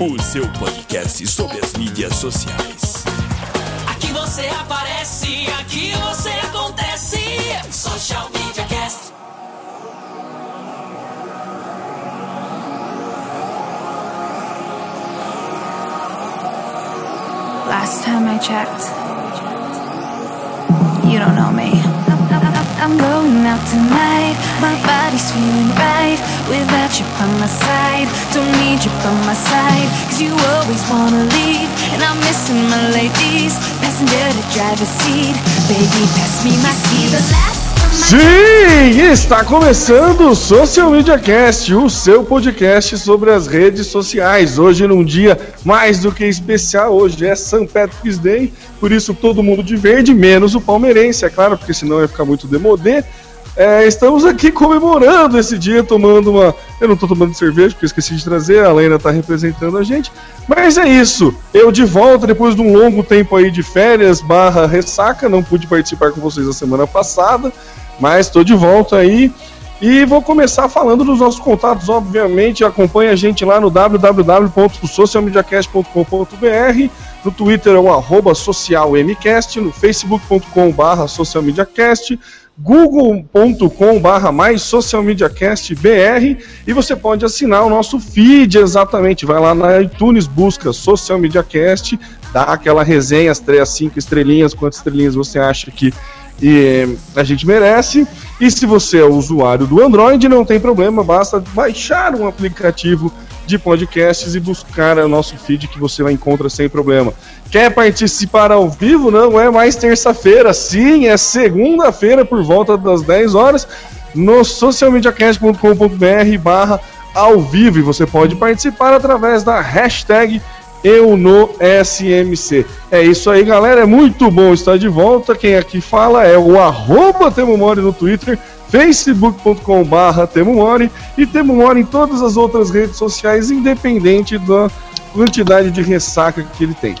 o seu podcast sobre as mídias sociais. Aqui você aparece, aqui você acontece. Social Media Cast. Last time I checked, you don't know me. I'm going out tonight, my body's feeling right. Without you by my side, don't need you by my side. Cause you always wanna leave, and I'm missing my ladies. Passenger to driver's seat, baby, pass me my keys. Sim, está começando o Social Media Cast, o seu podcast sobre as redes sociais. Hoje num dia mais do que especial, hoje é St. Patrick's Day, por isso todo mundo de verde, menos o palmeirense, é claro, porque senão ia ficar muito demodê. É, estamos aqui comemorando esse dia, tomando uma. Eu não estou tomando cerveja, porque esqueci de trazer, a Lena está representando a gente. Mas é isso. Eu de volta depois de um longo tempo aí de férias barra ressaca. Não pude participar com vocês a semana passada, mas estou de volta aí. E vou começar falando dos nossos contatos, obviamente. Acompanhe a gente lá no www.socialmediacast.com.br. No Twitter é o arroba socialmcast, no facebook.com.br socialmediacast google.com barra mais social media cast BR e você pode assinar o nosso feed exatamente, vai lá na iTunes, busca social media cast, dá aquela resenha, as três, cinco estrelinhas, quantas estrelinhas você acha que e, a gente merece. E se você é usuário do Android, não tem problema, basta baixar um aplicativo de podcasts e buscar o nosso feed que você vai encontrar sem problema. Quer participar ao vivo? Não é mais terça-feira, sim, é segunda-feira por volta das 10 horas no socialmediacast.com.br barra ao vivo e você pode participar através da hashtag eu no SMC. É isso aí, galera. É muito bom estar de volta. Quem aqui fala é o arroba no Twitter, facebook.com barra Temomori e Temomori em todas as outras redes sociais, independente da quantidade de ressaca que ele tem.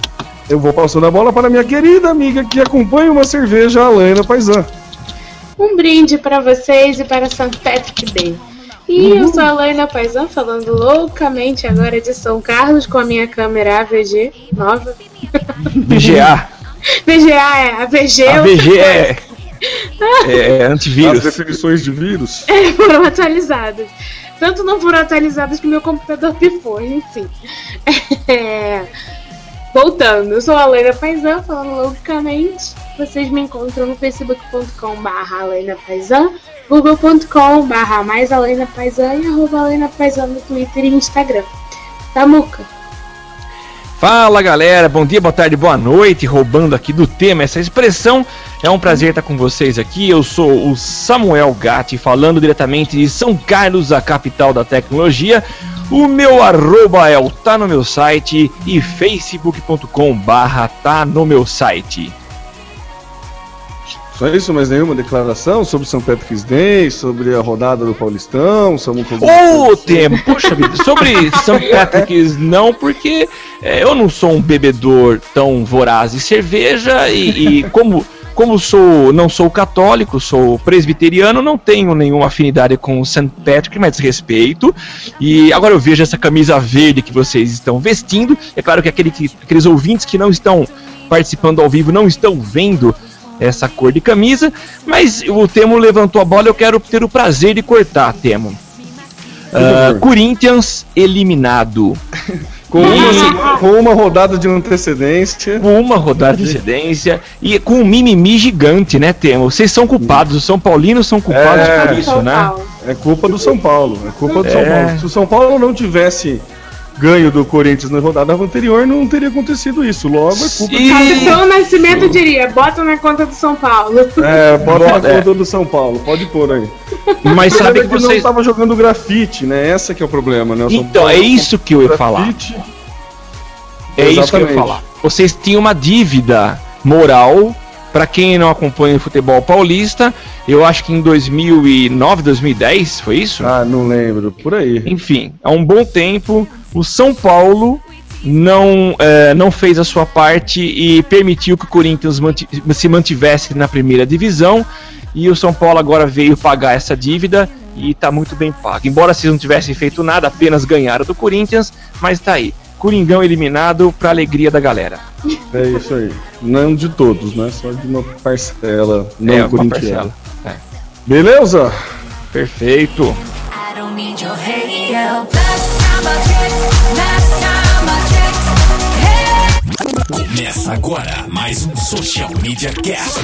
Eu vou passando a bola para minha querida amiga que acompanha uma cerveja, a Lena Paisan. Um brinde para vocês e para St. Patrick Day. E eu sou a Laina Paisan, falando loucamente agora de São Carlos com a minha câmera AVG nova. VGA. VGA é, a VG. A VG é, é antivírus. As definições de vírus. É, foram atualizadas. Tanto não foram atualizadas que meu computador pifou, enfim. É, voltando, eu sou a Laina Paisan, falando loucamente. Vocês me encontram no Alena Paisan, google.com.br mais Alena Paisan e arroba Alena Paisan no Twitter e Instagram. Tamuca. Fala galera, bom dia, boa tarde, boa noite, roubando aqui do tema essa expressão. É um prazer estar com vocês aqui. Eu sou o Samuel Gatti, falando diretamente de São Carlos, a capital da tecnologia. O meu arroba é o tá no meu site e facebook.com barra tá no meu site. Só isso, mas nenhuma declaração sobre São Patrick's Day, sobre a rodada do Paulistão, sobre Ô, tempo, poxa vida, sobre São Patrick's não, porque é, eu não sou um bebedor tão voraz de cerveja e, e como como sou não sou católico, sou presbiteriano, não tenho nenhuma afinidade com o St. Patrick, mas respeito. E agora eu vejo essa camisa verde que vocês estão vestindo. É claro que, aquele que aqueles ouvintes que não estão participando ao vivo não estão vendo essa cor de camisa, mas o Temo levantou a bola, eu quero ter o prazer de cortar, Temo. Uh, Corinthians eliminado. Com uma, com uma rodada de antecedência. Com uma rodada de antecedência e com um mimimi gigante, né, Temo? Vocês são culpados, os São Paulinos são culpados É. por isso, né? É culpa do São Paulo. É culpa do São É. Paulo. Se o São Paulo não tivesse ganho do Corinthians na rodada anterior, não teria acontecido isso. Logo, é culpa E- Capitão Nascimento diria, bota na conta do São Paulo. É, bota na É. conta do São Paulo, pode pôr aí. Mas sabe que que não estava jogando grafite, né? Essa que é o problema, né? O Então, Paulo é isso que eu ia falar. grafite. É isso que eu ia Exatamente. falar. Vocês tinham uma dívida moral. Pra quem não acompanha o futebol paulista, eu acho que em 2009, 2010, foi isso? Ah, não lembro. Por aí. Enfim, há um bom tempo, o São Paulo não, eh, não fez a sua parte e permitiu que o Corinthians manti- se mantivesse na primeira divisão. E o São Paulo agora veio pagar essa dívida e está muito bem pago. Embora vocês não tivessem feito nada, apenas ganharam do Corinthians, mas tá aí. Coringão eliminado para alegria da galera. É isso aí. Não de todos, né? Só de uma parcela não é, uma corintiana. parcela. É, Beleza? perfeito. I don't need your hate. Começa agora mais um Social Media Cast.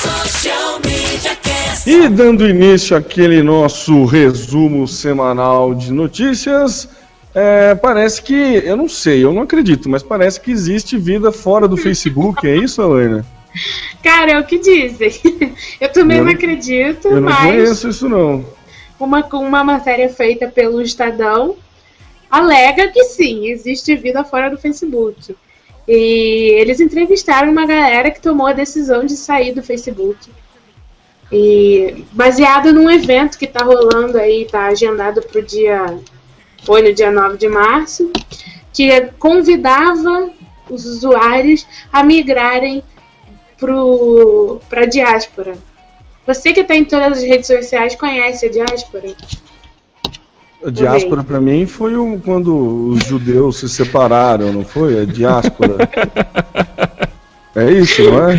Social Media Cast. E dando início àquele nosso resumo semanal de notícias, é, parece que, eu não sei, eu não acredito, mas parece que existe vida fora do Facebook, é isso, Helena? Cara, é o que dizem. Eu também Eu não não- acredito, Eu não mas conheço isso não. Uma, uma matéria feita pelo Estadão alega que sim, existe vida fora do Facebook. E eles entrevistaram uma galera que tomou a decisão de sair do Facebook. E baseado num evento que tá rolando aí, tá agendado pro dia. Foi no dia 9 de março, que convidava os usuários a migrarem pro, pra diáspora. Você que tá em todas as redes sociais conhece a diáspora? A diáspora pra mim foi um, quando os judeus se separaram, não foi? A diáspora. É isso, não é?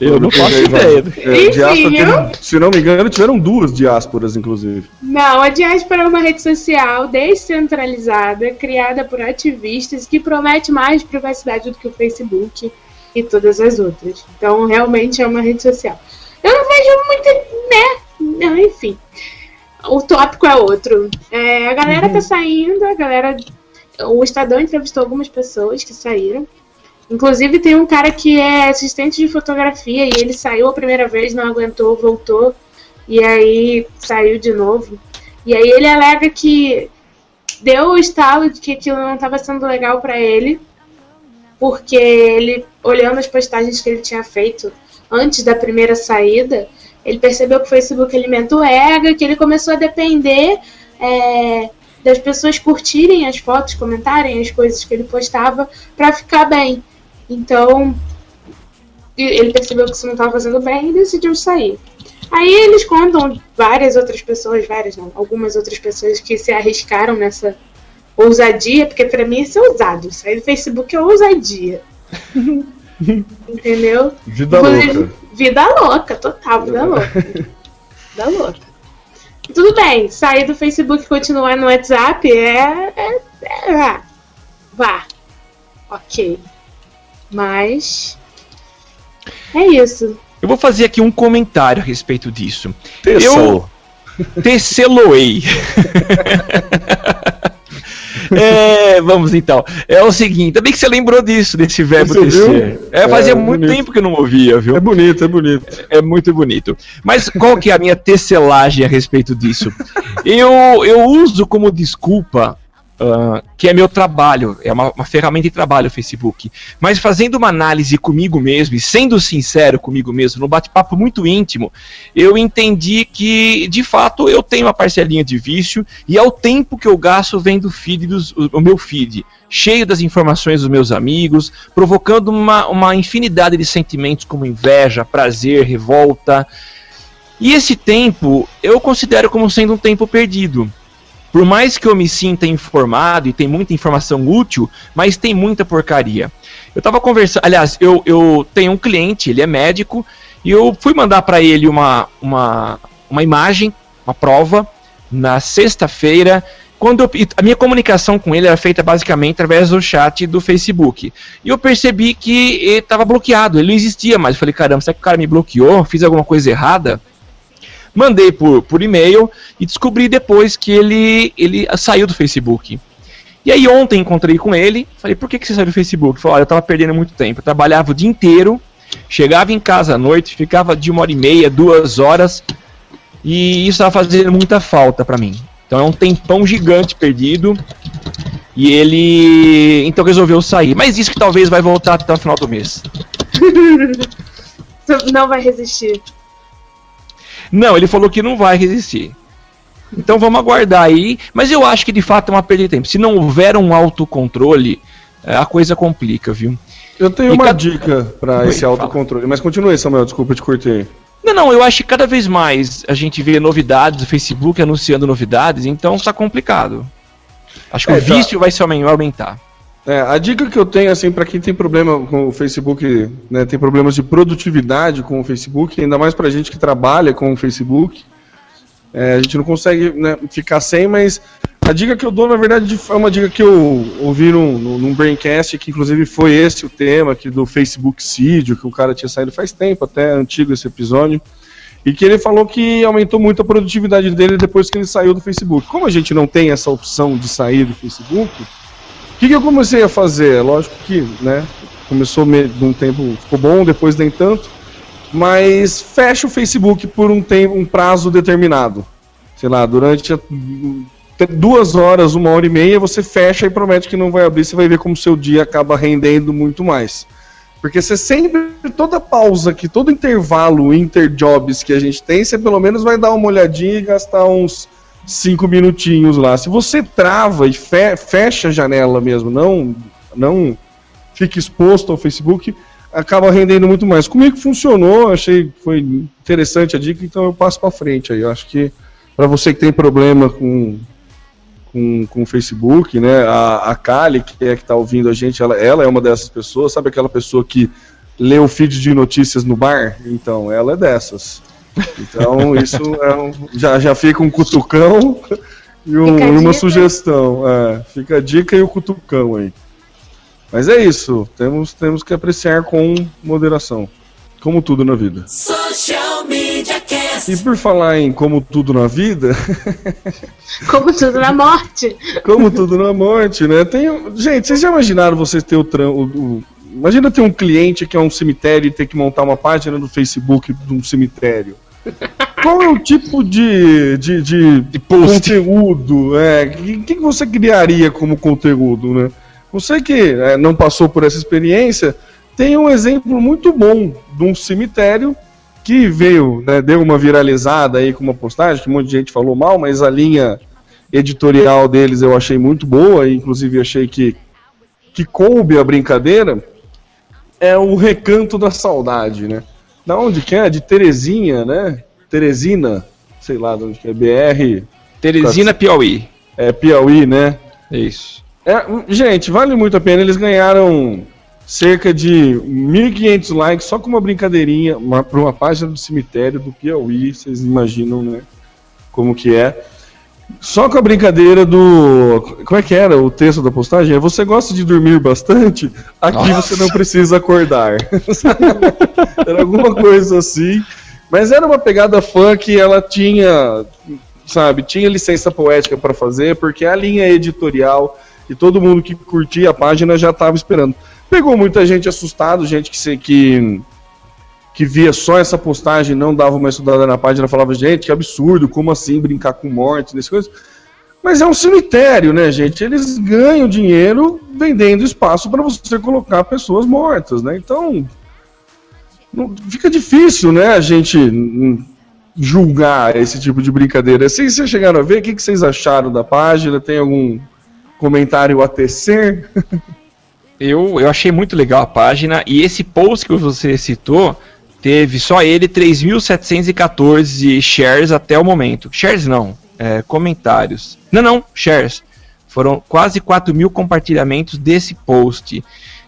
Eu não faço ideia. É, diáspora Enfim, teve- se não me engano, tiveram duas diásporas, inclusive. Não, a Diáspora é uma rede social descentralizada, criada por ativistas que promete mais privacidade do que o Facebook e todas as outras. Então, realmente é uma rede social. Eu não vejo muito, né? Não, enfim. O tópico é outro. É, a galera tá saindo, a galera. O Estadão entrevistou algumas pessoas que saíram. Inclusive tem um cara que é assistente de fotografia e ele saiu a primeira vez, não aguentou, voltou e aí saiu de novo. E aí ele alega que deu o estalo de que aquilo não estava sendo legal para ele, porque ele, olhando as postagens que ele tinha feito antes da primeira saída, ele percebeu que o Facebook alimenta o ego, que ele começou a depender é, das pessoas curtirem as fotos, comentarem as coisas que ele postava para ficar bem. Então, ele percebeu que isso não estava fazendo bem e decidiu sair. Aí eles contam várias outras pessoas, várias não, algumas outras pessoas que se arriscaram nessa ousadia, porque pra mim isso é ousado. Sair do Facebook é ousadia. Entendeu? Vida Inclusive, louca. Vida louca, total, vida louca. vida louca. Tudo bem, sair do Facebook e continuar no WhatsApp é. é, é vá. Vá. Ok. Mas. É isso. Eu vou fazer aqui um comentário a respeito disso. Tessou. Teceloei. é, vamos então. É o seguinte, também que você lembrou disso, desse verbo Você viu? tecer. É, fazia É, muito bonito. tempo que eu não ouvia, viu? É bonito, é bonito. É muito bonito. Mas qual que é a minha tecelagem a respeito disso? Eu, eu uso como desculpa ah, que é meu trabalho, é uma, uma ferramenta de trabalho o Facebook. Mas fazendo uma análise comigo mesmo e sendo sincero comigo mesmo, num bate-papo muito íntimo, eu entendi que, de fato, eu tenho uma parcelinha de vício e é o tempo que eu gasto vendo feed dos, o, meu feed, cheio das informações dos meus amigos, provocando uma, uma infinidade de sentimentos como inveja, prazer, revolta. E esse tempo eu considero como sendo um tempo perdido. Por mais que eu me sinta informado e tem muita informação útil, mas tem muita porcaria. Eu tava conversando, aliás, eu, eu tenho um cliente, ele é médico, e eu fui mandar para ele uma, uma, uma imagem, uma prova, na sexta-feira, quando eu- a minha comunicação com ele era feita basicamente através do chat do Facebook. E eu percebi que ele estava bloqueado, ele não existia mais. Eu falei, caramba, será que o cara me bloqueou? Fiz alguma coisa errada? Mandei por, por e-mail e descobri depois que ele, ele saiu do Facebook. E aí ontem encontrei com ele, falei, por que, que você saiu do Facebook? Ele falou, olha, eu tava perdendo muito tempo, eu trabalhava o dia inteiro, chegava em casa à noite, ficava de uma hora e meia, duas horas, e isso estava fazendo muita falta para mim. Então é um tempão gigante perdido. E ele então resolveu sair. Mas disse que talvez vai voltar até o final do mês. Não vai resistir. Não, ele falou que não vai resistir. Então vamos aguardar aí. Mas eu acho que de fato é uma perda de tempo. Se não houver um autocontrole, é, a coisa complica, viu? Eu tenho E uma cada- dica para esse fala. autocontrole. Mas continue, Samuel, desculpa, eu te cortei. Não, não, eu acho que cada vez mais a gente vê novidades, o Facebook anunciando novidades, então tá complicado. Acho que É, o tá. vício vai se aumentar. É, a dica que eu tenho, assim, para quem tem problema com o Facebook, né, tem problemas de produtividade com o Facebook, ainda mais pra gente que trabalha com o Facebook, é, a gente não consegue né, ficar sem, mas a dica que eu dou, na verdade, é uma dica que eu ouvi num, num Braincast, que inclusive foi esse o tema aqui do Facebook Sídio, que o cara tinha saído faz tempo, até antigo esse episódio, e que ele falou que aumentou muito a produtividade dele depois que ele saiu do Facebook. Como a gente não tem essa opção de sair do Facebook, que, que eu comecei a fazer? Lógico que, né, começou me- de um tempo, ficou bom, depois nem tanto, mas fecha o Facebook por um tempo, um prazo determinado. Sei lá, durante a- duas horas, uma hora e meia, você fecha e promete que não vai abrir, você vai ver como seu dia acaba rendendo muito mais. Porque você sempre, toda pausa que todo intervalo interjobs que a gente tem, você pelo menos vai dar uma olhadinha e gastar uns cinco minutinhos lá. Se você trava e fe- fecha a janela mesmo, não, não fica exposto ao Facebook, acaba rendendo muito mais. Comigo funcionou, achei foi interessante a dica, então eu passo para frente aí. Eu acho que para você que tem problema com com, com o Facebook, né? A, a Kali, que é que tá ouvindo a gente, ela, ela é uma dessas pessoas, sabe aquela pessoa que lê o feed de notícias no bar? Então, ela é dessas. Então, isso é um- já, já fica um cutucão e, um- e uma sugestão. É, fica a dica e o cutucão aí. Mas é isso, temos, temos que apreciar com moderação. Como tudo na vida. Social Media Cast. E por falar em como tudo na vida, Como tudo na morte. Como tudo na morte, né? Tem, gente, vocês já imaginaram vocês ter o, tram, o, o- Imagina ter um cliente que é um cemitério e ter que montar uma página no Facebook de um cemitério. Qual é o tipo de, de, de, conteúdo? É, que, que você criaria como conteúdo, né? Você que é, não passou por essa experiência, tem um exemplo muito bom de um cemitério que veio, né, deu uma viralizada aí com uma postagem, que um monte de gente falou mal, mas a linha editorial deles eu achei muito boa, inclusive achei que, que coube a brincadeira, é o Recanto da Saudade, né? Da onde que é? De Terezinha, né? Teresina, sei lá de onde que é, BR, Teresina Piauí. é Piauí, né? É isso. É, gente, vale muito a pena. Eles ganharam cerca de 1.500 likes só com uma brincadeirinha para uma página do cemitério do Piauí. Vocês imaginam, né? Como que é. Só com a brincadeira do. Como é que era o texto da postagem? É você gosta de dormir bastante? Aqui Nossa. você não precisa acordar. era alguma coisa assim. Mas era uma pegada fã que ela tinha, sabe, tinha licença poética para fazer, porque a linha editorial e todo mundo que curtia a página já estava esperando. Pegou muita gente assustado, gente que, se, que, que via só essa postagem, não dava uma estudada na página, falava, gente, que absurdo, como assim brincar com morte, nessas coisas. Mas é um cemitério, né, gente? Eles ganham dinheiro vendendo espaço para você colocar pessoas mortas, né? Então, não- fica difícil, né, a gente julgar esse tipo de brincadeira. Se vocês chegaram a ver, o que, que vocês acharam da página? Tem algum comentário a tecer? Eu, eu achei muito legal a página e esse post que você citou teve só ele 3.714 shares até o momento. Shares não, é, comentários. Não, não, shares. Foram quase 4 mil compartilhamentos desse post.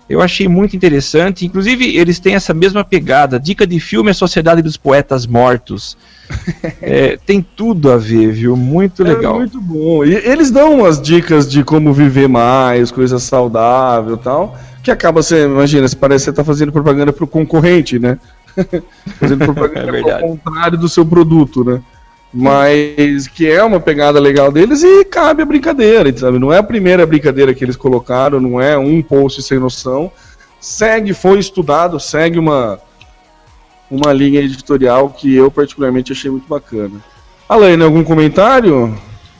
Eu achei muito interessante. Inclusive, eles têm essa mesma pegada. Dica de filme A Sociedade dos Poetas Mortos. É, tem tudo a ver, viu? Muito legal. É muito bom. E eles dão umas dicas de como viver mais, coisa saudável e tal. Que acaba você, imagina, se parece que você tá fazendo propaganda pro concorrente, né? fazendo propaganda É verdade. ao contrário do seu produto, né? Mas que é uma pegada legal deles e cabe a brincadeira, sabe? Não é a primeira brincadeira que eles colocaram, não é um post sem noção. Segue, foi estudado, segue uma, uma linha editorial que eu particularmente achei muito bacana. Alaine, algum comentário?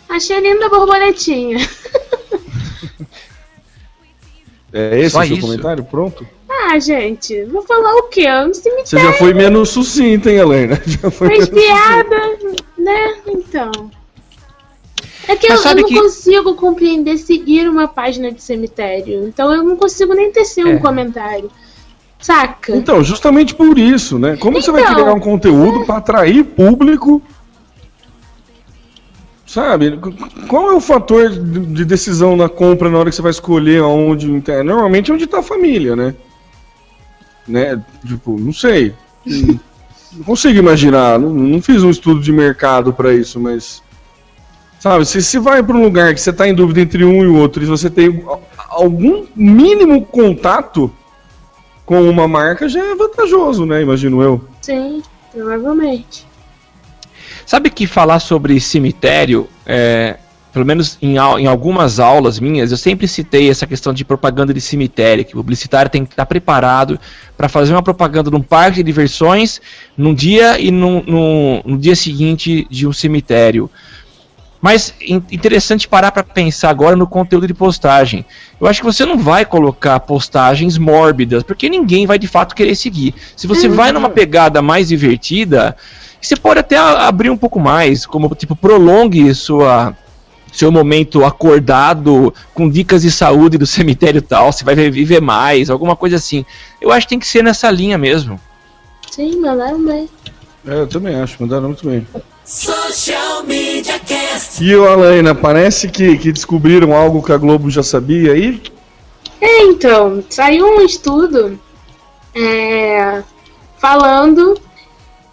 Achei linda a borboletinha. É esse Só o seu isso. comentário? Pronto? Ah, gente, vou falar o quê? Eu não sei me Você já foi menos sucinta, hein, Helena? Já foi faz menos piada, né? Então. É que eu, eu não que- consigo compreender seguir uma página de cemitério. Então eu não consigo nem tecer É. um comentário. Saca? Então, justamente por isso, né? Como você vai Então. criar um conteúdo para atrair público? Sabe? Qual é o fator de de decisão na compra na hora que você vai escolher aonde. Normalmente é onde tá a família, né? Né? Tipo, não sei. Não consigo imaginar. Não, não fiz um estudo de mercado para isso, mas. Sabe, se você vai para um lugar que você tá em dúvida entre um e o outro e você tem algum mínimo contato com uma marca, já é vantajoso, né? Imagino eu. Sim, provavelmente. Sabe que falar sobre cemitério, é, pelo menos em, em algumas aulas minhas, eu sempre citei essa questão de propaganda de cemitério, que o publicitário tem que estar preparado para fazer uma propaganda num parque de diversões num dia e no, no, no dia seguinte de um cemitério. Mas in- interessante parar para pensar agora no conteúdo de postagem. Eu acho que você não vai colocar postagens mórbidas, porque ninguém vai de fato querer seguir. Se você vai numa pegada mais divertida, você pode até abrir um pouco mais, como tipo prolongue sua seu momento acordado com dicas de saúde do cemitério e tal, você vai viver mais, alguma coisa assim. Eu acho que tem que ser nessa linha mesmo. Sim, mandaram bem. É, eu também acho, mandaram muito bem. Social Media Cast. E o Alaina, parece que, que descobriram algo que a Globo já sabia aí? É, então, saiu um estudo é, falando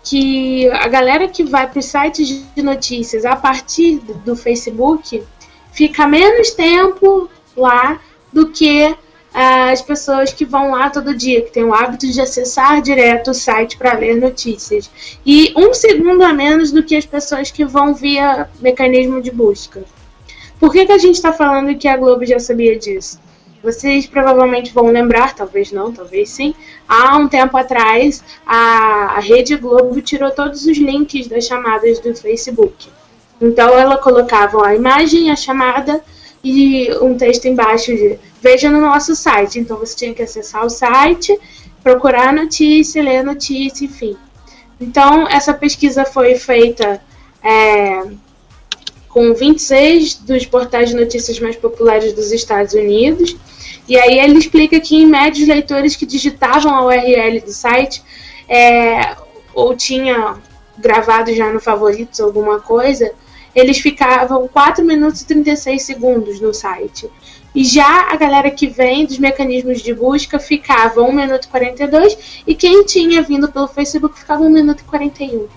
que a galera que vai para os sites de notícias a partir do- Facebook fica menos tempo lá do que ah, as pessoas que vão lá todo dia, que têm o hábito de acessar direto o site para ler notícias. E um segundo a menos do que as pessoas que vão via mecanismo de busca. Por que, que a gente está falando que a Globo já sabia disso? Vocês provavelmente vão lembrar, talvez não, talvez sim. Há um tempo atrás, a, a Rede Globo tirou todos os links das chamadas do Facebook. Então ela colocava a imagem, a chamada e um texto embaixo de veja no nosso site. Então você tinha que acessar o site, procurar a notícia, ler a notícia, enfim. Então essa pesquisa foi feita é, com 26 dos portais de notícias mais populares dos Estados Unidos. E aí ele explica que, em média, os leitores que digitavam a URL do site é, ou tinha gravado já no favoritos alguma coisa, eles ficavam 4 minutos e 36 segundos no site. E já a galera que vem dos mecanismos de busca ficava 1 minuto e 42 e quem tinha vindo pelo Facebook ficava 1 minuto e 41.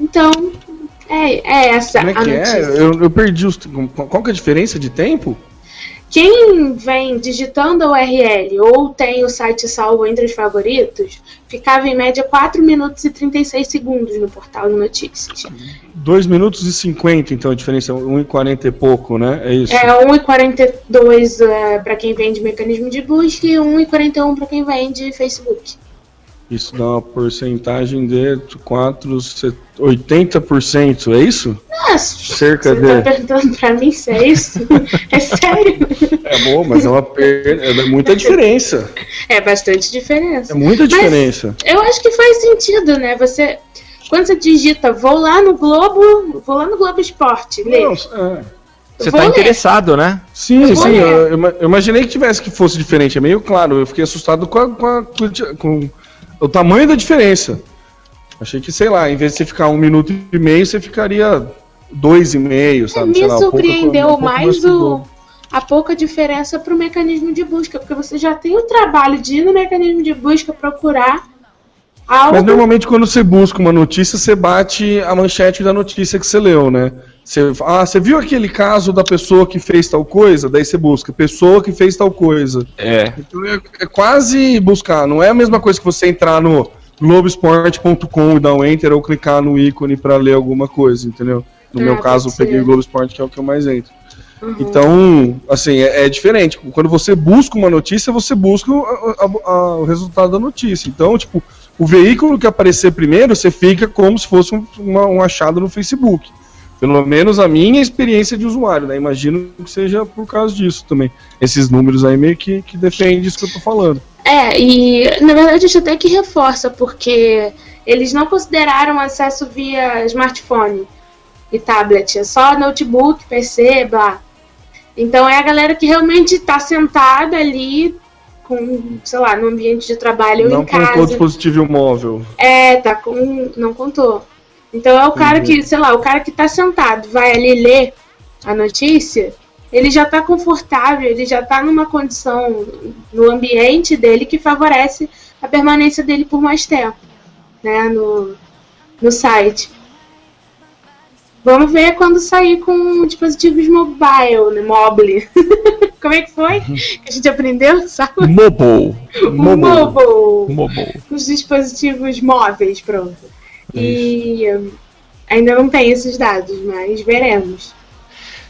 Então, é, é essa Como é que notícia. é? Eu, eu perdi os. Qual que é a diferença de tempo? Quem vem digitando a URL ou tem o site salvo entre os favoritos, ficava em média 4 minutos e 36 segundos no portal de notícias. 2 minutos e 50, então a diferença é 1 e 40 e pouco, né? É isso. É 1,42 é, para quem vem de mecanismo de busca e 1,41 para quem vem de Facebook. Isso dá uma porcentagem de 4, 80%, é isso? Nossa, Cerca você de- tá perguntando para mim se é isso? é sério? É bom, mas é uma perda, é muita diferença. É bastante diferença. É muita Mas- diferença. Eu acho que faz sentido, né? Você. Quando você digita, vou lá no Globo, vou lá no Globo Esporte. Não, é. Você tá ler. interessado, né? Sim, sim, eu, eu ima- eu imaginei que tivesse que fosse diferente, é meio claro. Eu fiquei assustado com, a- com, a- com, com o tamanho da diferença. Achei que, sei lá, em vez de você ficar um minuto e meio, você ficaria dois e meio, sabe? Me lá, surpreendeu pouco mais o o, a pouca diferença pro mecanismo de busca, porque você já tem o trabalho de ir no mecanismo de busca procurar algo. Mas normalmente quando você busca uma notícia, você bate a manchete da notícia que você leu, né? Você, ah, você viu aquele caso da pessoa que fez tal coisa? Daí você busca, pessoa que fez tal coisa. É. Então é, é quase buscar, não é a mesma coisa que você entrar no globesport.com e dar um enter ou clicar no ícone para ler alguma coisa, entendeu? No Ah, meu caso, eu peguei o Globo Esporte, que é o que eu mais entro. Uhum. Então, assim, é, é diferente. Quando você busca uma notícia, você busca o, a- a- o resultado da notícia. Então, tipo, o veículo que aparecer primeiro, você fica como se fosse um, uma- um achado no Facebook. Pelo menos a minha experiência de usuário, né? Imagino que seja por causa disso também. Esses números aí meio que, que defendem isso que eu tô falando. É, e na verdade acho até que reforça, porque eles não consideraram acesso via smartphone e tablet, é só notebook, PC, blá. Então é a galera que realmente está sentada ali com, sei lá, no ambiente de trabalho ou Não em casa. contou dispositivo móvel. É, tá com. Não contou. Então é o cara que, sei lá, o cara que tá sentado, vai ali ler a notícia, ele já tá confortável, ele já tá numa condição no ambiente dele que favorece a permanência dele por mais tempo, né, no, no site. Vamos ver quando sair com dispositivos mobile, né, mobile. Como é que foi que a gente aprendeu, sabe? Mobile. Mobile Mobile. os dispositivos móveis, pronto. E hum, ainda não tem esses dados, mas veremos.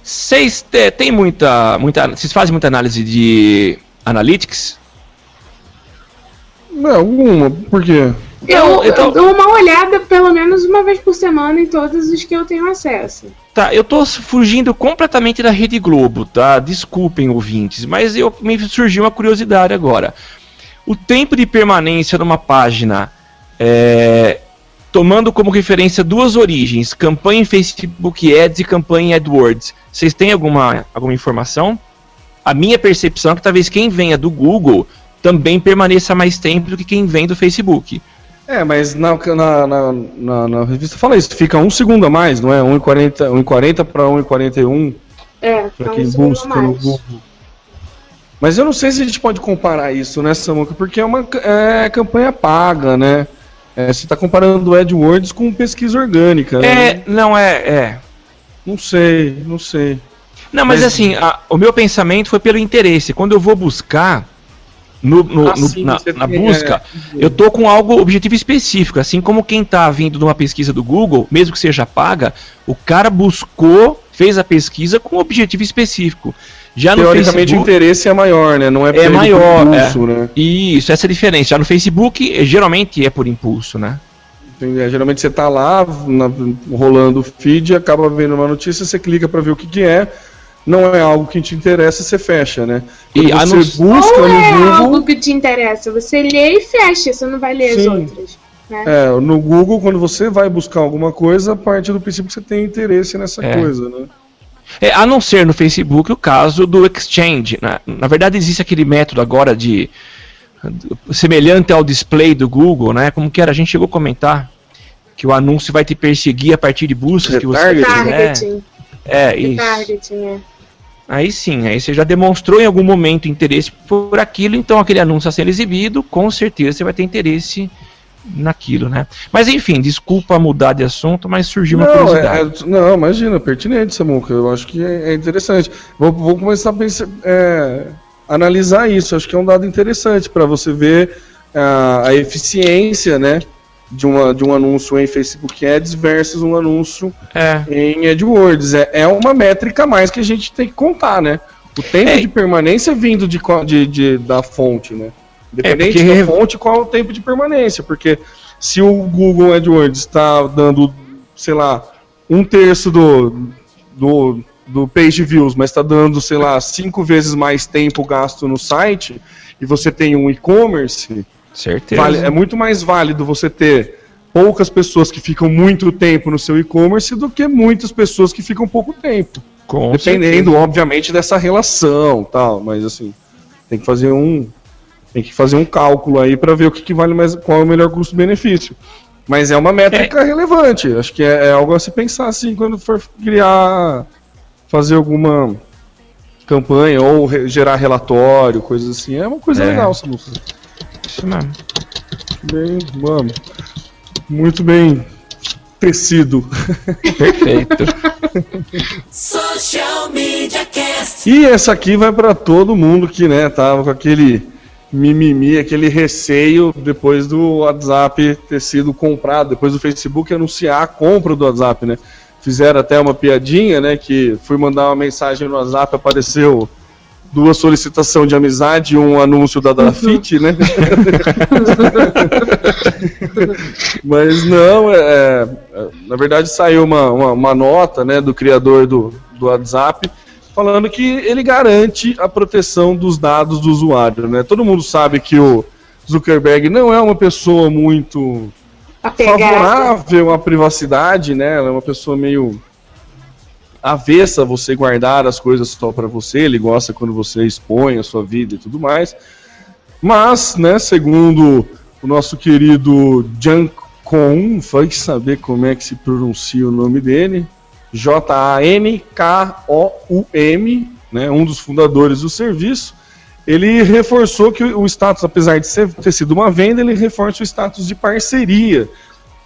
Vocês te- tem muita, muita. Vocês fazem muita análise de analytics? Não, alguma, por quê? Eu, então- eu dou uma olhada pelo menos uma vez por semana em todos os que eu tenho acesso. Tá, eu tô fugindo completamente da Rede Globo, tá? Desculpem, ouvintes, mas eu me surgiu uma curiosidade agora. O tempo de permanência numa página, é, tomando como referência duas origens, campanha em Facebook Ads e campanha em AdWords, vocês têm alguma, alguma informação? A minha percepção é que talvez quem venha do Google também permaneça mais tempo do que quem vem do Facebook. É, mas na, na, na, na, na revista fala isso, fica um segundo a mais, não é? 1,40 1,40 para 1,41 É, para não busca no mais. Google. Mas eu não sei se a gente pode comparar isso, né, Samuca? Porque é uma é, campanha paga, né? É, você está comparando o AdWords com pesquisa orgânica, né? É, não é, é. Não sei, não sei. Não, mas, Mas- assim, a- o meu pensamento foi pelo interesse. Quando eu vou buscar no, no- Ah, no- sim, na, na tem, busca, eu tô com algo objetivo específico. Assim como quem tá vindo de uma pesquisa do Google, mesmo que seja paga, o cara buscou, fez a pesquisa com um objetivo específico. Já no Teoricamente o Facebook, interesse é maior, né? Não é, É pego por maior, impulso, né? isso, essa é a diferença. Já no Facebook, geralmente é por impulso, né? Entendi. É, Geralmente você tá lá na- rolando o feed, acaba vendo uma notícia, você clica para ver o que, que é. Não é algo que te interessa, você fecha, né? E Quando a você não- busca Ou é no algo Google. que te interessa, você lê e fecha, você não vai ler as Sim. outras. Né? É, no Google, quando você vai buscar alguma coisa, a partir do princípio que você tem interesse nessa É. coisa, né? É, a não ser no Facebook o caso do Exchange. né? Na verdade, existe aquele método agora de. semelhante ao display do Google, né? Como que era? A gente chegou a comentar que o anúncio vai te perseguir a partir de buscas que você Retargeting. Targeting. É, isso. Targeting, é. Aí sim, aí você já demonstrou em algum momento interesse por aquilo, então aquele anúncio a sendo exibido, com certeza você vai ter interesse naquilo, né? Mas enfim, desculpa mudar de assunto, mas surgiu uma Não, curiosidade. é- é- não, imagina, pertinente, Samuca. Eu acho que é, é interessante. Vou, vou começar a pensar, é, analisar isso. Acho que é um dado interessante para você ver a, a eficiência, né? De, uma, de um anúncio em Facebook Ads versus um anúncio É. em AdWords. É, é uma métrica a mais que a gente tem que contar, né? O tempo É. de permanência vindo de, de, de- da fonte, né? Independente porque- da fonte, qual é o tempo de permanência? Porque se o Google AdWords está dando, sei lá, um terço do, do, do page views, mas está dando, sei lá, cinco vezes mais tempo gasto no site, e você tem um e-commerce, Certeza. Vale- é muito mais válido você ter poucas pessoas que ficam muito tempo no seu e-commerce do que muitas pessoas que ficam pouco tempo. Com Dependendo, obviamente, dessa relação, tal, mas assim, tem que fazer um tem que fazer um cálculo aí para ver o que, que vale mais, qual é o melhor custo-benefício. Mas é uma métrica relevante, acho que é, é algo a se pensar assim quando for criar fazer alguma campanha ou re- gerar relatório, coisas assim. É uma coisa É. legal, Samuca. Isso mesmo. Bem, mano. Muito bem tecido. Perfeito. Social Media Cast. E essa aqui vai pra todo mundo que, né, tava com aquele mimimi, aquele receio depois do WhatsApp ter sido comprado, depois do Facebook anunciar a compra do WhatsApp, né? Fizeram até uma piadinha, né, que fui mandar uma mensagem no WhatsApp, apareceu duas solicitações de amizade e um anúncio da Dafit, né? Mas não, é, na verdade saiu uma, uma, uma, nota né, do criador do, do WhatsApp falando que ele garante a proteção dos dados do usuário. Né? Todo mundo sabe que o Zuckerberg não é uma pessoa muito favorável à privacidade, né? Ela é uma pessoa meio avessa você guardar as coisas só para você, ele gosta quando você expõe a sua vida e tudo mais. Mas, né, segundo o nosso querido Jan Kon, vai saber como é que se pronuncia o nome dele, J-A-N-K-O-U-M, né, um dos fundadores do serviço, ele reforçou que o status, apesar de ter sido uma venda, ele reforça o status de parceria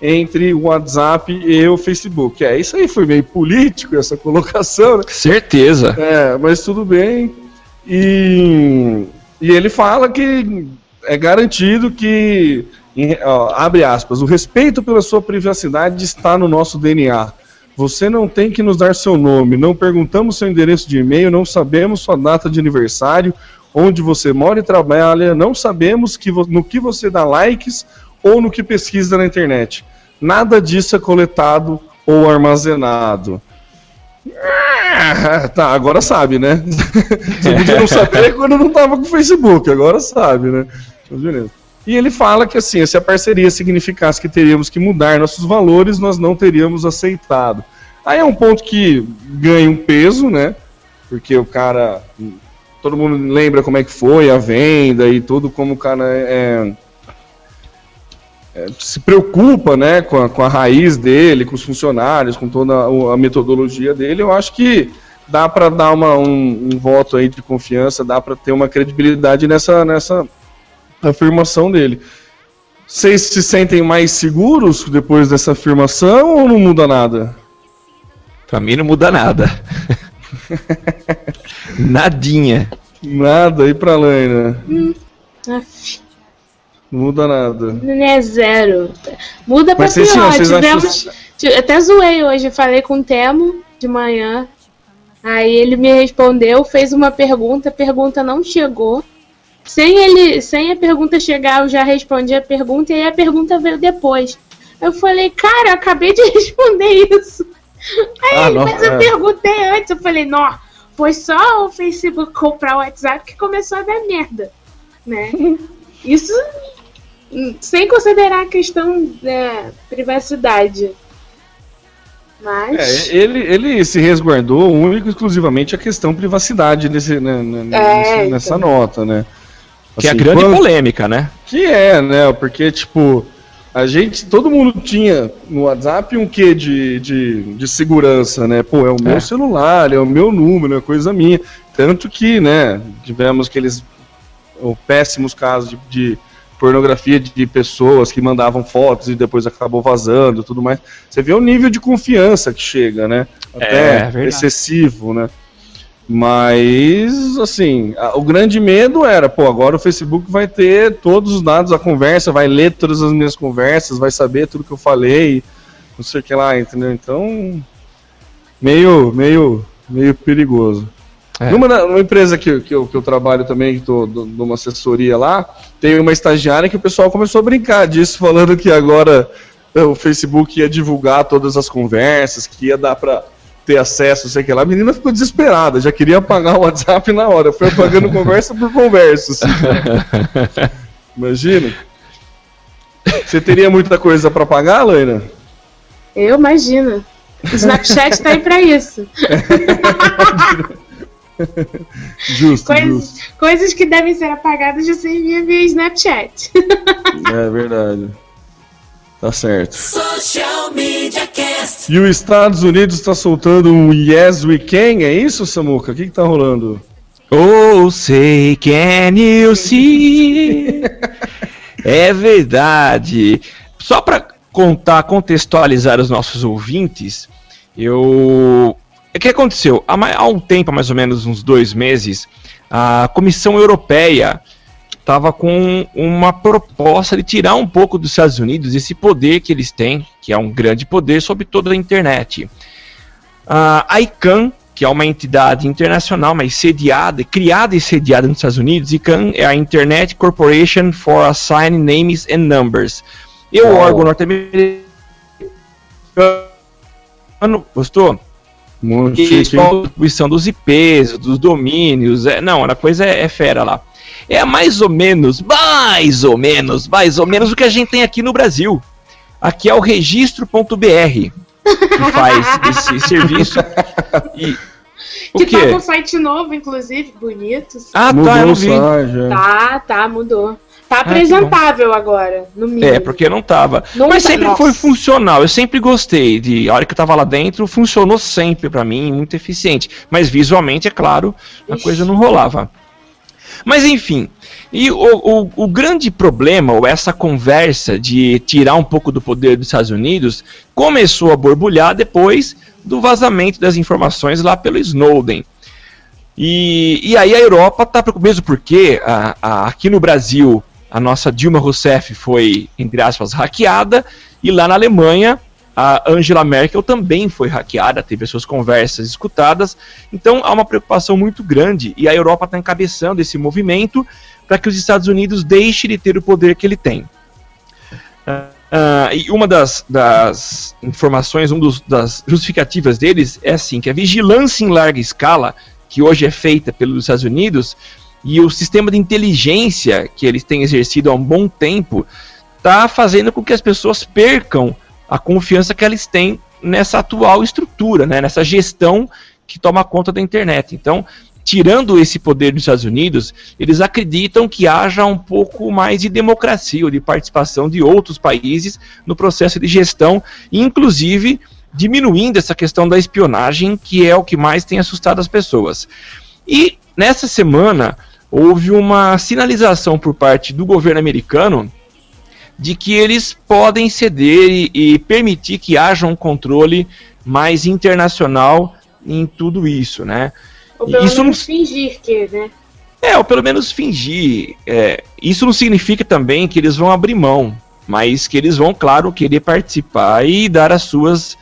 entre o WhatsApp e o Facebook. É, isso aí foi meio político, essa colocação, né? Certeza. É, mas tudo bem. E, e ele fala que é garantido que, ó, abre aspas, o respeito pela sua privacidade está no nosso DNA. Você não tem que nos dar seu nome, não perguntamos seu endereço de e-mail, não sabemos sua data de aniversário, onde você mora e trabalha, não sabemos que no que você dá likes ou no que pesquisa na internet. Nada disso é coletado ou armazenado. Ah, tá, agora sabe, né? Você podia não saber quando não tava com o Facebook, agora sabe, né? Mas beleza. E ele fala que assim, se a parceria significasse que teríamos que mudar nossos valores, nós não teríamos aceitado. Aí é um ponto que ganha um peso, né? Porque o cara. Todo mundo lembra como é que foi a venda e tudo, como o cara é, é, se preocupa né, com a, com, a, raiz dele, com os funcionários, com toda a, a metodologia dele, eu acho que dá para dar uma, um, um, voto aí de confiança, dá para ter uma credibilidade nessa, nessa afirmação dele. Vocês se sentem mais seguros depois dessa afirmação ou não muda nada? Pra mim não muda nada. Nadinha. Nada, e pra Laina? Hum. Não muda nada. Não é zero. Muda pra pior. Tivemos, acham... Até zoei hoje, falei com o Temo de manhã. Aí ele me respondeu, fez uma pergunta, a pergunta não chegou. Sem ele, sem a pergunta chegar, eu já respondi a pergunta e aí a pergunta veio depois. Eu falei, cara, eu acabei de responder isso. Aí ah, ele, mas é. eu perguntei antes, eu falei, não, foi só o Facebook comprar o WhatsApp que começou a dar merda, né? Isso sem considerar a questão da privacidade. Mas... É, ele, ele se resguardou único exclusivamente a questão privacidade nesse, né, é, nesse, nessa então. nota, né? que é a assim, grande quando... polêmica, né? Que é, né? Porque, tipo, a gente, todo mundo tinha no WhatsApp um quê de, de, de segurança, né? Pô, é o meu é. celular, é o meu número, é coisa minha. Tanto que, né, tivemos aqueles péssimos casos de, de pornografia de pessoas que mandavam fotos e depois acabou vazando tudo mais. Você vê o nível de confiança que chega, né? Até é, excessivo, né? Mas, assim, o grande medo era, pô, agora o Facebook vai ter todos os dados da conversa, vai ler todas as minhas conversas, vai saber tudo que eu falei, não sei o que lá, entendeu? Então, meio, meio, meio perigoso. É. Numa, numa, empresa que, que, eu, que eu trabalho também, que estou numa assessoria lá, tem uma estagiária que o pessoal começou a brincar disso, falando que agora eh, o Facebook ia divulgar todas as conversas, que ia dar para ter acesso, sei que lá. A menina ficou desesperada, já queria apagar o WhatsApp na hora, foi apagando conversa por conversa. Assim. Imagina. Você teria muita coisa para pagar, Laina? Eu imagino. O Snapchat tá aí para isso. justo, coisas, justo. Coisas que devem ser apagadas já servia via Snapchat. é verdade. Tá certo. Social Media Cast. E os Estados Unidos está soltando um Yes We Can, é isso, Samuca? O que, que tá rolando? Oh, say can you see? é verdade. Só para contar, contextualizar os nossos ouvintes, eu o que aconteceu? Há, há um tempo, mais ou menos uns dois meses, a Comissão Europeia estava com uma proposta de tirar um pouco dos Estados Unidos esse poder que eles têm, que é um grande poder sobre toda a internet. A ICANN, que é uma entidade internacional, mas sediada, criada e sediada nos Estados Unidos, ICANN é a Internet Corporation for Assigning Names and Numbers. E o oh. órgão norte-americano Gostou? A distribuição dos IPs, dos domínios. É, não, a coisa é, é fera lá. É mais ou menos, mais ou menos, mais ou menos o que a gente tem aqui no Brasil. Aqui é o registro.br que faz esse serviço. E, o que tá quê? com site novo, inclusive, bonito. Ah, Mudou tá, eu vi. é. Tá, tá, mudou. Tá Ah, apresentável agora, no mínimo. É, porque não tava. Não Mas tá- sempre nossa. foi funcional. Eu sempre gostei de. A hora que eu tava lá dentro, funcionou sempre pra mim, muito eficiente. Mas visualmente, é claro, a Ixi. coisa não rolava. Mas enfim. E o, o, o grande problema, ou essa conversa de tirar um pouco do poder dos Estados Unidos, começou a borbulhar depois do vazamento das informações lá pelo Snowden. E, e aí a Europa está mesmo porque a- a- aqui no Brasil a nossa Dilma Rousseff foi, entre aspas, hackeada, e lá na Alemanha a Angela Merkel também foi hackeada, teve as suas conversas escutadas, então há uma preocupação muito grande, e a Europa está encabeçando esse movimento para que os Estados Unidos deixem de ter o poder que ele tem. Ah, e uma das, das informações, uma das justificativas deles é assim, que a vigilância em larga escala, que hoje é feita pelos Estados Unidos, e o sistema de inteligência que eles têm exercido há um bom tempo, está fazendo com que as pessoas percam a confiança que eles têm nessa atual estrutura, né, nessa gestão que toma conta da internet. Então, tirando esse poder dos Estados Unidos, eles acreditam que haja um pouco mais de democracia ou de participação de outros países no processo de gestão, inclusive diminuindo essa questão da espionagem, que é o que mais tem assustado as pessoas. E nessa semana houve uma sinalização por parte do governo americano de que eles podem ceder e, e permitir que haja um controle mais internacional em tudo isso, né? Ou pelo Isso não- menos fingir que, né? É, ou pelo menos fingir. É, isso não significa também que eles vão abrir mão, mas que eles vão, claro, querer participar e dar as suas.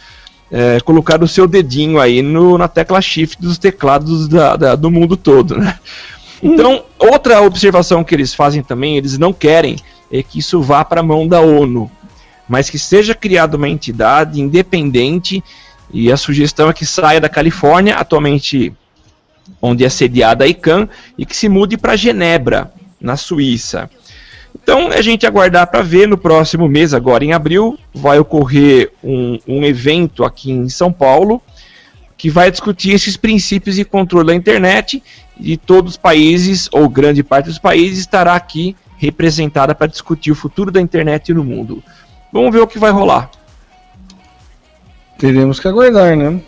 é, colocar o seu dedinho aí no, na tecla shift dos teclados da- da- do mundo todo, né? Então, outra observação que eles fazem também, eles não querem é que isso vá para a mão da ONU, mas que seja criada uma entidade independente e a sugestão é que saia da Califórnia, atualmente onde é sediada a ICANN, e que se mude para Genebra, na Suíça. Então, a gente aguardar para ver no próximo mês, agora em abril, vai ocorrer um, um evento aqui em São Paulo que vai discutir esses princípios de controle da internet e todos os países, ou grande parte dos países, estará aqui representada para discutir o futuro da internet no mundo. Vamos ver o que vai rolar. Teremos que aguardar, né?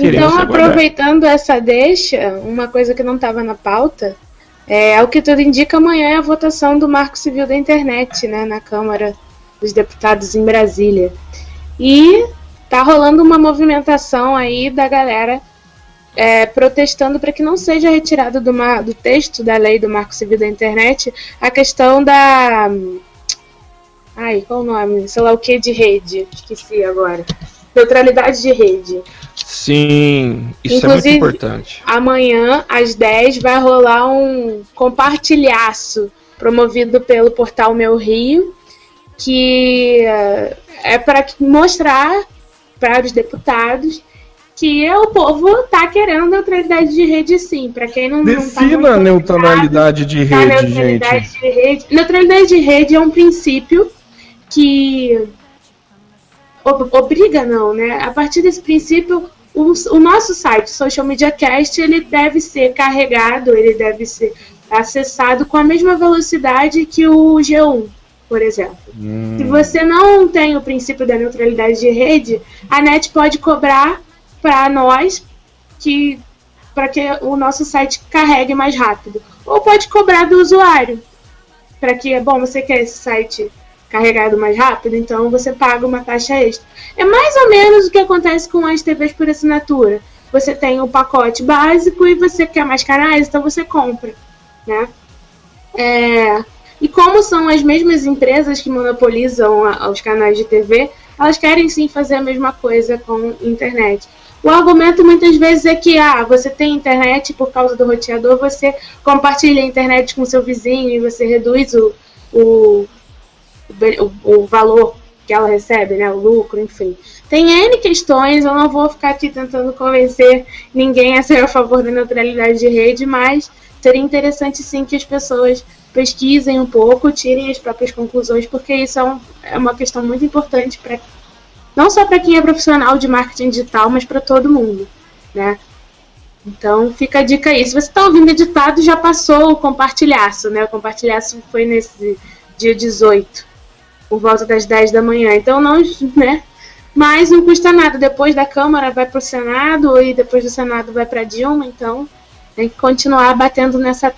Então, aproveitando essa deixa, uma coisa que não estava na pauta, é, ao que tudo indica, amanhã é a votação do Marco Civil da Internet, né, na Câmara dos Deputados em Brasília. E tá rolando uma movimentação aí da galera é, protestando para que não seja retirado do, ma- do texto da lei do Marco Civil da Internet a questão da. Ai, qual o nome? Sei lá o que de rede. Esqueci agora. Neutralidade de rede. Sim, isso Inclusive- é muito importante. Amanhã, às 10, vai rolar um compartilhaço promovido pelo portal Meu Rio, que eh, é para mostrar para os deputados que o povo tá querendo neutralidade de rede sim. Para quem não, não tá Defina a neutralidade de Tá, rede, neutralidade gente. de rede. Neutralidade de rede é um princípio que ob- obriga não, né? A partir desse princípio, o, o nosso site, Social Media Cast, ele deve ser carregado, ele deve ser acessado com a mesma velocidade que o G1, por exemplo. Hum. Se você não tem o princípio da neutralidade de rede, a NET pode cobrar para nós que para que o nosso site carregue mais rápido, ou pode cobrar do usuário para que, bom, você quer esse site carregado mais rápido, então você paga uma taxa extra. É mais ou menos o que acontece com as TVs por assinatura. Você tem o pacote básico e você quer mais canais, então você compra, né? É, e como são as mesmas empresas que monopolizam a- os canais de TV, elas querem sim fazer a mesma coisa com internet. O argumento muitas vezes é que ah, você tem internet por causa do roteador, você compartilha a internet com seu vizinho e você reduz o, o, o, o valor que ela recebe, né? O lucro, enfim. Tem N questões, eu não vou ficar aqui tentando convencer ninguém a ser a favor da neutralidade de rede, mas seria interessante sim que as pessoas pesquisem um pouco, tirem as próprias conclusões, porque isso é, um, é uma questão muito importante para não só para quem é profissional de marketing digital, mas para todo mundo, né? Então fica a dica aí. Se você está ouvindo editado, já passou o compartilhaço, né? O compartilhaço foi nesse dia 18, por volta das 10 da manhã. Então não, né? Mas não custa nada. Depois da Câmara vai para o Senado e depois do Senado vai para Dilma. Então tem que continuar batendo nessa,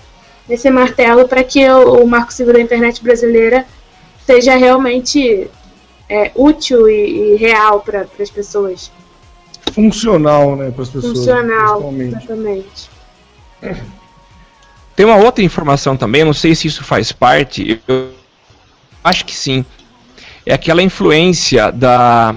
nesse martelo para que o, o Marco Civil da Internet brasileira seja realmente é, útil e, e real para as pessoas. Funcional, né, para as pessoas. Funcional, exatamente. Tem uma outra informação também, não sei se isso faz parte, eu acho que sim. É aquela influência da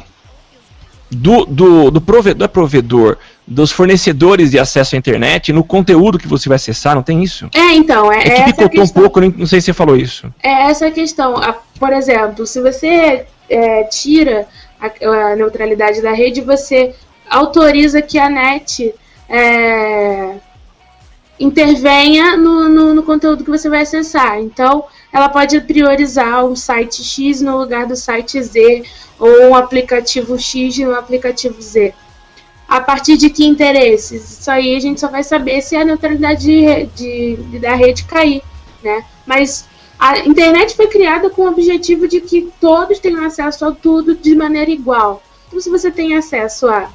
do, do, do provedor, provedor, dos fornecedores de acesso à internet no conteúdo que você vai acessar, não tem isso? É, então, é, é que picotou um pouco, não sei se você falou isso. É essa a questão. Por exemplo, se você é, tira a, a, neutralidade da rede, você autoriza que a net é, intervenha no, no, no, conteúdo que você vai acessar. Então, ela pode priorizar um site X no lugar do site Z, ou um aplicativo X no aplicativo Z. A partir de que interesses? Isso aí a gente só vai saber se a neutralidade de, de, de da rede cair. Né? Mas a internet foi criada com o objetivo de que todos tenham acesso a tudo de maneira igual. Então, se você tem acesso a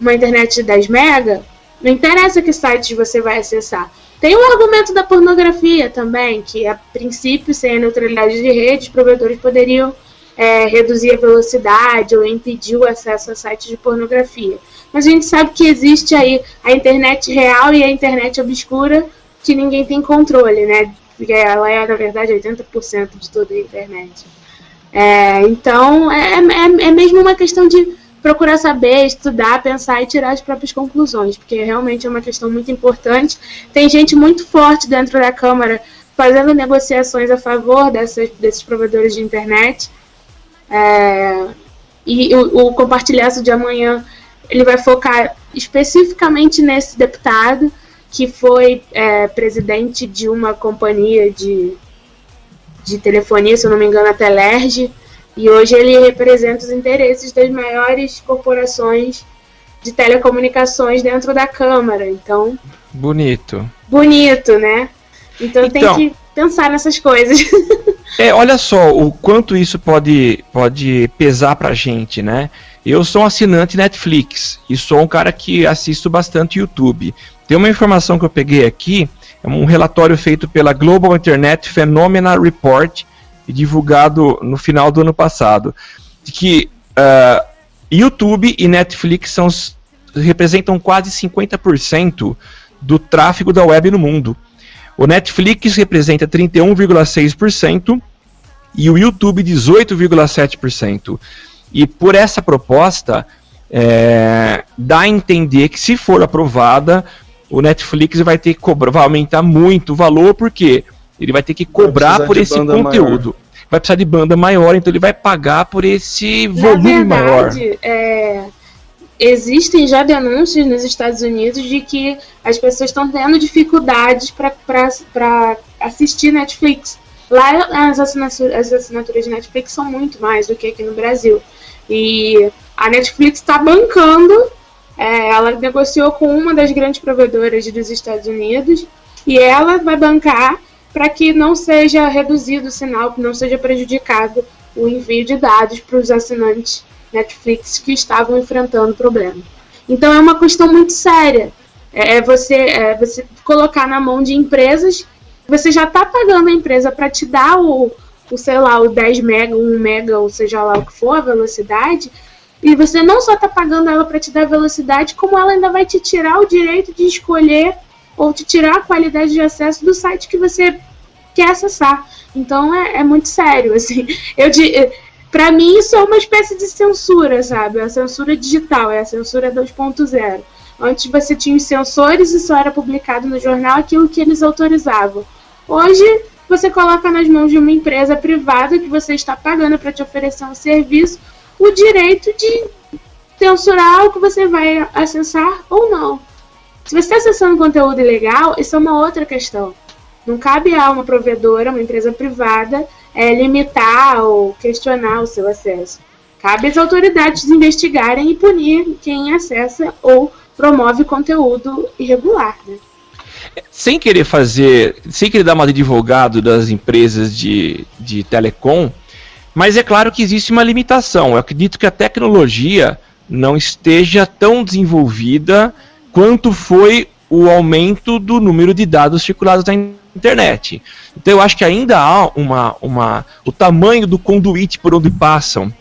uma internet de 10 mega, não interessa que sites você vai acessar. Tem um argumento da pornografia também, que a princípio, sem a neutralidade de rede, os provedores poderiam é, reduzir a velocidade ou impedir o acesso a sites de pornografia. A gente sabe que existe aí a internet real e a internet obscura que ninguém tem controle, né? porque ela é, na verdade, 80% de toda a internet. É, então, é, é, é mesmo uma questão de procurar saber, estudar, pensar e tirar as próprias conclusões, porque realmente é uma questão muito importante. Tem gente muito forte dentro da Câmara fazendo negociações a favor dessas, desses provedores de internet. É, e o, o compartilhaço de amanhã ele vai focar especificamente nesse deputado que foi é, presidente de uma companhia de, de telefonia, se eu não me engano, a Telerge, e hoje ele representa os interesses das maiores corporações de telecomunicações dentro da Câmara. Então. Bonito. Bonito, né? Então, então tem que pensar nessas coisas. é, olha só o quanto isso pode, pode pesar pra gente, né? Eu sou um assinante Netflix e sou um cara que assisto bastante YouTube. Tem uma informação que eu peguei aqui, é um relatório feito pela Global Internet Phenomena Report divulgado no final do ano passado, de que uh, YouTube e Netflix são, representam quase 50% do tráfego da web no mundo. O Netflix representa 31,6% e o YouTube 18,7%. E por essa proposta, é, dá a entender que se for aprovada, o Netflix vai ter que cobrar, vai aumentar muito o valor, porque ele vai ter que cobrar por esse conteúdo. Maior. Vai precisar de banda maior, então ele vai pagar por esse volume Na verdade, maior. É, existem já denúncias nos Estados Unidos de que as pessoas estão tendo dificuldades para assistir Netflix. Lá as assinaturas, as assinaturas de Netflix são muito mais do que aqui no Brasil. E a Netflix está bancando é, ela negociou com uma das grandes provedoras dos Estados Unidos e ela vai bancar para que não seja reduzido o sinal, não seja prejudicado o envio de dados para os assinantes Netflix que estavam enfrentando problema. Então é uma questão muito séria. É, é você, é você colocar na mão de empresas, você já está pagando a empresa para te dar o, o, sei lá, o 10 mega, 1 mega, ou seja lá o que for, a velocidade, e você não só está pagando ela para te dar velocidade, como ela ainda vai te tirar o direito de escolher ou te tirar a qualidade de acesso do site que você quer acessar. Então é, é muito sério, assim. Eu para mim isso é uma espécie de censura, sabe? A censura digital, é a censura 2.0. Antes você tinha os censores e só era publicado no jornal aquilo que eles autorizavam. Hoje você coloca nas mãos de uma empresa privada que você está pagando para te oferecer um serviço o direito de censurar o que você vai acessar ou não. Se você está acessando conteúdo ilegal, isso é uma outra questão. Não cabe a uma provedora, uma empresa privada, é, limitar ou questionar o seu acesso. Cabe às autoridades investigarem e punir quem acessa ou promove conteúdo irregular. Né? Sem querer fazer, sem querer dar uma de advogado das empresas de, de telecom, mas é claro que existe uma limitação. Eu acredito que a tecnologia não esteja tão desenvolvida quanto foi o aumento do número de dados circulados na internet. Então eu acho que ainda há uma, uma o tamanho do conduíte por onde passam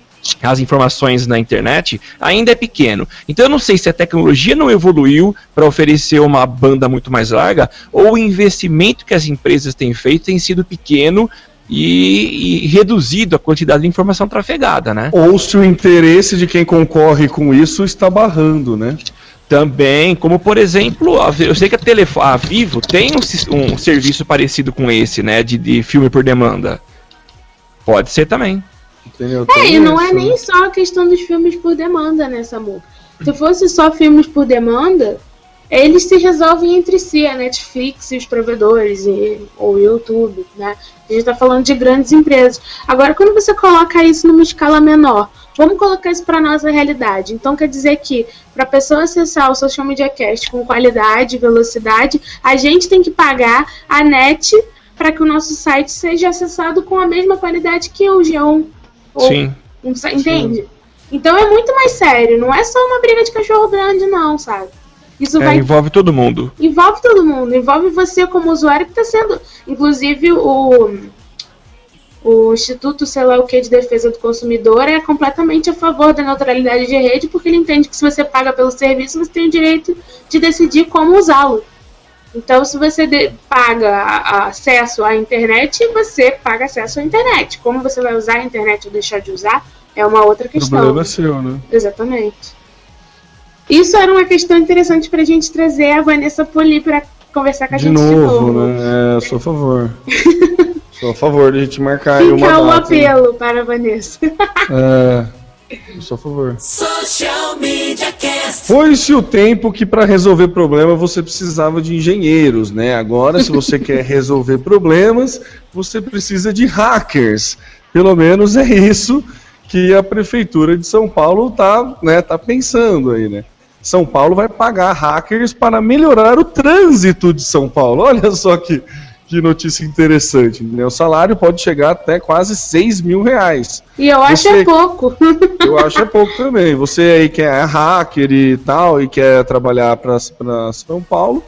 as informações na internet ainda é pequeno. Então eu não sei se a tecnologia não evoluiu para oferecer uma banda muito mais larga ou o investimento que as empresas têm feito tem sido pequeno e, e, reduzido a quantidade de informação trafegada, né? Ou se o interesse de quem concorre com isso está barrando, né? Também, como por exemplo, eu sei que a, Telefo a Vivo tem um, um, serviço parecido com esse, né? De, de filme por demanda. Pode ser também. Entendeu? É, e não é nem só a questão dos filmes por demanda, né, Samu? Se fosse só filmes por demanda, eles se resolvem entre si, a Netflix e os provedores, e, ou o YouTube, né? A gente está falando de grandes empresas. Agora, quando você coloca isso numa escala menor, vamos colocar isso para nossa realidade. Então, quer dizer que para a pessoa acessar o Social Media Cast com qualidade, velocidade, a gente tem que pagar a net para que o nosso site seja acessado com a mesma qualidade que o G1. Sim. Um, entende? Sim. Então é muito mais sério. Não é só uma briga de cachorro grande, não, sabe? Isso é, vai... envolve todo mundo. Envolve todo mundo. Envolve você como usuário que está sendo. Inclusive, o, o Instituto, sei lá o que, de Defesa do Consumidor é completamente a favor da neutralidade de rede, porque ele entende que se você paga pelo serviço, você tem o direito de decidir como usá-lo. Então, se você paga acesso à internet, você paga acesso à internet. Como você vai usar a internet ou deixar de usar é uma outra questão. O problema é seu, né? Exatamente. Isso era uma questão interessante para a gente trazer a Vanessa Poli para conversar com a de gente novo, de novo. Né? É, sou a favor. sou a favor de a gente marcar Fica aí uma o data. apelo para a Vanessa. é, a favor. Social Media Cast. Foi-se o tempo que para resolver problema você precisava de engenheiros, né? Agora, se você quer resolver problemas, você precisa de hackers. Pelo menos é isso que a prefeitura de São Paulo tá, né, tá pensando aí, né? São Paulo vai pagar hackers para melhorar o trânsito de São Paulo. Olha só que, que notícia interessante. Né? O salário pode chegar até quase 6 mil reais. E eu acho Você, é pouco. Eu acho é pouco também. Você aí que é hacker e tal e quer trabalhar para São Paulo,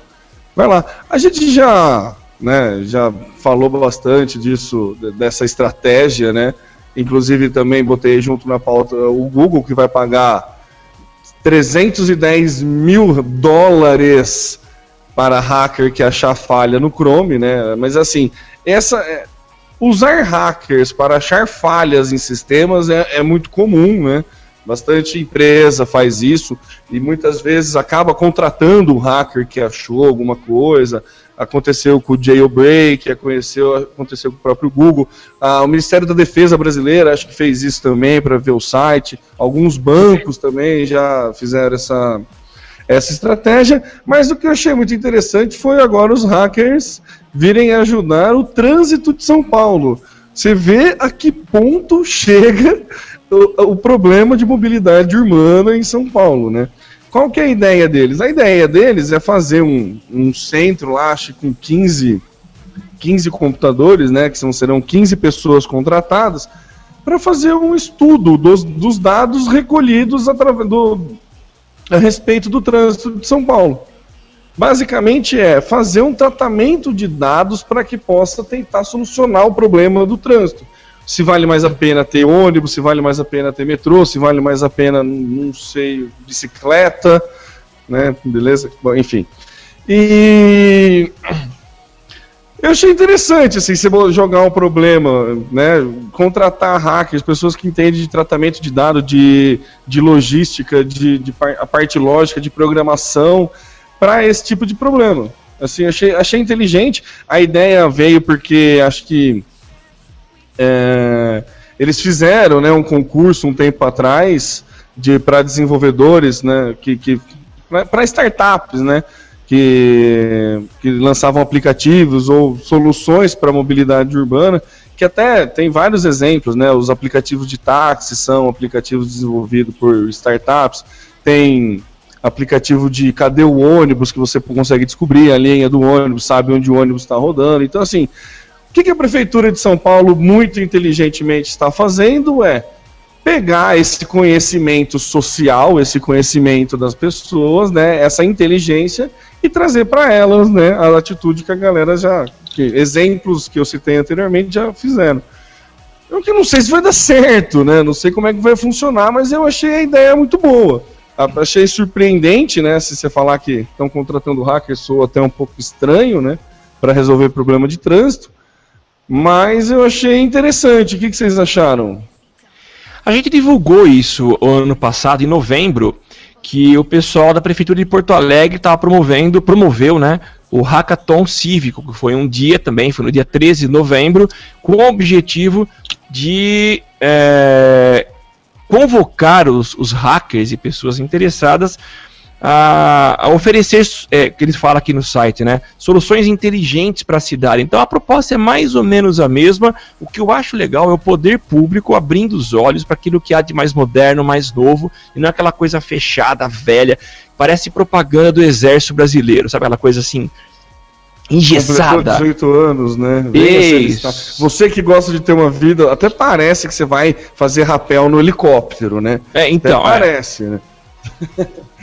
vai lá. A gente já, né, já falou bastante disso, dessa estratégia, né? Inclusive também botei junto na pauta o Google que vai pagar 310 mil dólares para hacker que achar falha no Chrome, né? Mas assim, essa é, usar hackers para achar falhas em sistemas é, é muito comum, né? Bastante empresa faz isso e muitas vezes acaba contratando um hacker que achou alguma coisa, aconteceu com o Jailbreak, aconteceu, aconteceu com o próprio Google. Ah, o Ministério da Defesa brasileira acho que fez isso também para ver o site. Alguns bancos também já fizeram essa, essa estratégia. Mas o que eu achei muito interessante foi agora os hackers virem ajudar o trânsito de São Paulo. Você vê a que ponto chega o, o problema de mobilidade urbana em São Paulo, né? Qual que é a ideia deles? A ideia deles é fazer um, um centro lá, acho com 15, 15 computadores, né? Que são, serão 15 pessoas contratadas, para fazer um estudo dos, dos dados recolhidos através do, a respeito do trânsito de São Paulo. Basicamente é fazer um tratamento de dados para que possa tentar solucionar o problema do trânsito se vale mais a pena ter ônibus, se vale mais a pena ter metrô, se vale mais a pena, não sei, bicicleta, né? Beleza? Bom, enfim. E eu achei interessante, assim, você jogar um problema, né? Contratar hackers, pessoas que entendem de tratamento de dados, de, de logística, de, de a parte lógica, de programação, para esse tipo de problema. Assim, achei, achei inteligente. A ideia veio porque acho que é, eles fizeram né, um concurso um tempo atrás de para desenvolvedores, né, que, que para startups, né, que, que lançavam aplicativos ou soluções para mobilidade urbana, que até tem vários exemplos, né? Os aplicativos de táxi são aplicativos desenvolvidos por startups, tem aplicativo de cadê o ônibus que você consegue descobrir a linha do ônibus, sabe onde o ônibus está rodando. Então, assim, o que, que a Prefeitura de São Paulo muito inteligentemente está fazendo é pegar esse conhecimento social, esse conhecimento das pessoas, né, essa inteligência e trazer para elas, né, a atitude que a galera já, que, exemplos que eu citei anteriormente já fizeram. Eu que não sei se vai dar certo, né, não sei como é que vai funcionar, mas eu achei a ideia muito boa. Achei surpreendente, né, se você falar que estão contratando hackers, sou até um pouco estranho, né, para resolver problema de trânsito, mas eu achei interessante. O que, que vocês acharam? A gente divulgou isso ano passado, em novembro, que o pessoal da Prefeitura de Porto Alegre estava promovendo, promoveu, né, o Hackathon Cívico, que foi um dia também, foi no dia 13 de novembro, com o objetivo de é, convocar os, os hackers e pessoas interessadas a, a oferecer, é, que eles falam aqui no site, né, soluções inteligentes para a cidade. Então a proposta é mais ou menos a mesma. O que eu acho legal é o poder público abrindo os olhos para aquilo que há de mais moderno, mais novo, e não aquela coisa fechada, velha. Parece propaganda do exército brasileiro, sabe? Aquela coisa assim, engessada. 18 anos, né? Isso. Você que gosta de ter uma vida, até parece que você vai fazer rapel no helicóptero, né? É, então. Até parece, é. né?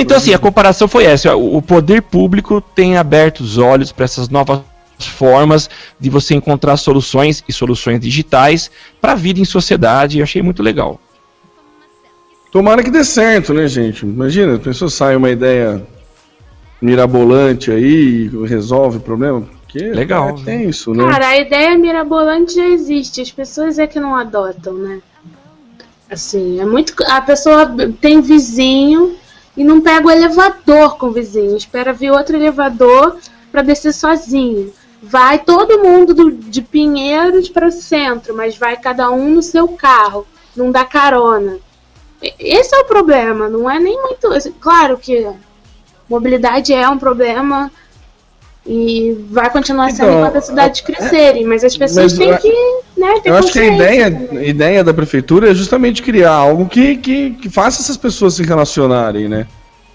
Então, assim, a comparação foi essa. O poder público tem aberto os olhos para essas novas formas de você encontrar soluções e soluções digitais para a vida em sociedade. Eu achei muito legal. Tomara que dê certo, né, gente? Imagina, a pessoa sai uma ideia mirabolante aí e resolve o problema. Porque Legal. É, tem isso, né? Cara, a ideia mirabolante já existe, as pessoas é que não adotam, né? Assim, é muito. A pessoa tem vizinho e não pega o elevador com o vizinho, espera vir outro elevador para descer sozinho. Vai todo mundo do, de Pinheiros para o centro, mas vai cada um no seu carro, não dá carona. Esse é o problema, não é nem muito. Claro que mobilidade é um problema e vai continuar sendo Então, enquanto as cidades crescerem, mas as pessoas mas têm que né, ter Eu acho que a ideia, também. a ideia da prefeitura é justamente criar algo que, que, que faça essas pessoas se relacionarem, né?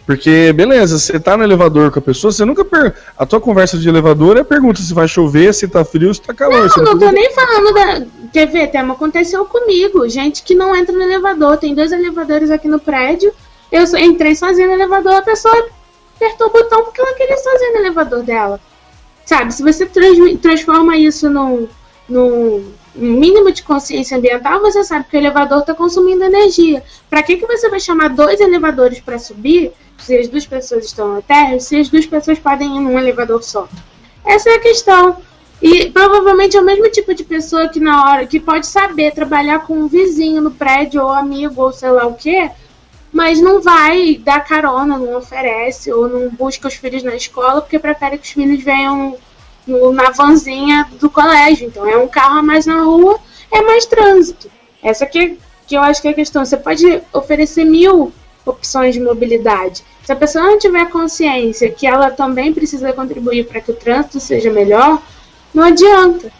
Porque, beleza, você tá no elevador com a pessoa, você nunca per... A tua conversa de elevador é pergunta se vai chover, se tá frio, se tá calor. você Não, não tô nem falando da. Quer ver, Tema? Aconteceu comigo. Gente que não entra no elevador. Tem dois elevadores aqui no prédio. Eu entrei sozinha no elevador, a pessoa apertou o botão porque ela queria sozinha no elevador dela. Sabe, se você transforma isso num, num mínimo de consciência ambiental, você sabe que o elevador está consumindo energia. Para que, que você vai chamar dois elevadores para subir, se as duas pessoas estão na Terra, se as duas pessoas podem ir num elevador só? Essa é a questão. E provavelmente é o mesmo tipo de pessoa que na hora que pode saber trabalhar com um vizinho no prédio, ou amigo, ou sei lá o quê, mas não vai dar carona, não oferece, ou não busca os filhos na escola, porque prefere que os filhos venham no- na vanzinha do colégio. Então é um carro a mais na rua, é mais trânsito. Essa que, que eu acho que é a questão. Você pode oferecer mil opções de mobilidade. Se a pessoa não tiver consciência que ela também precisa contribuir para que o trânsito seja melhor, não adianta.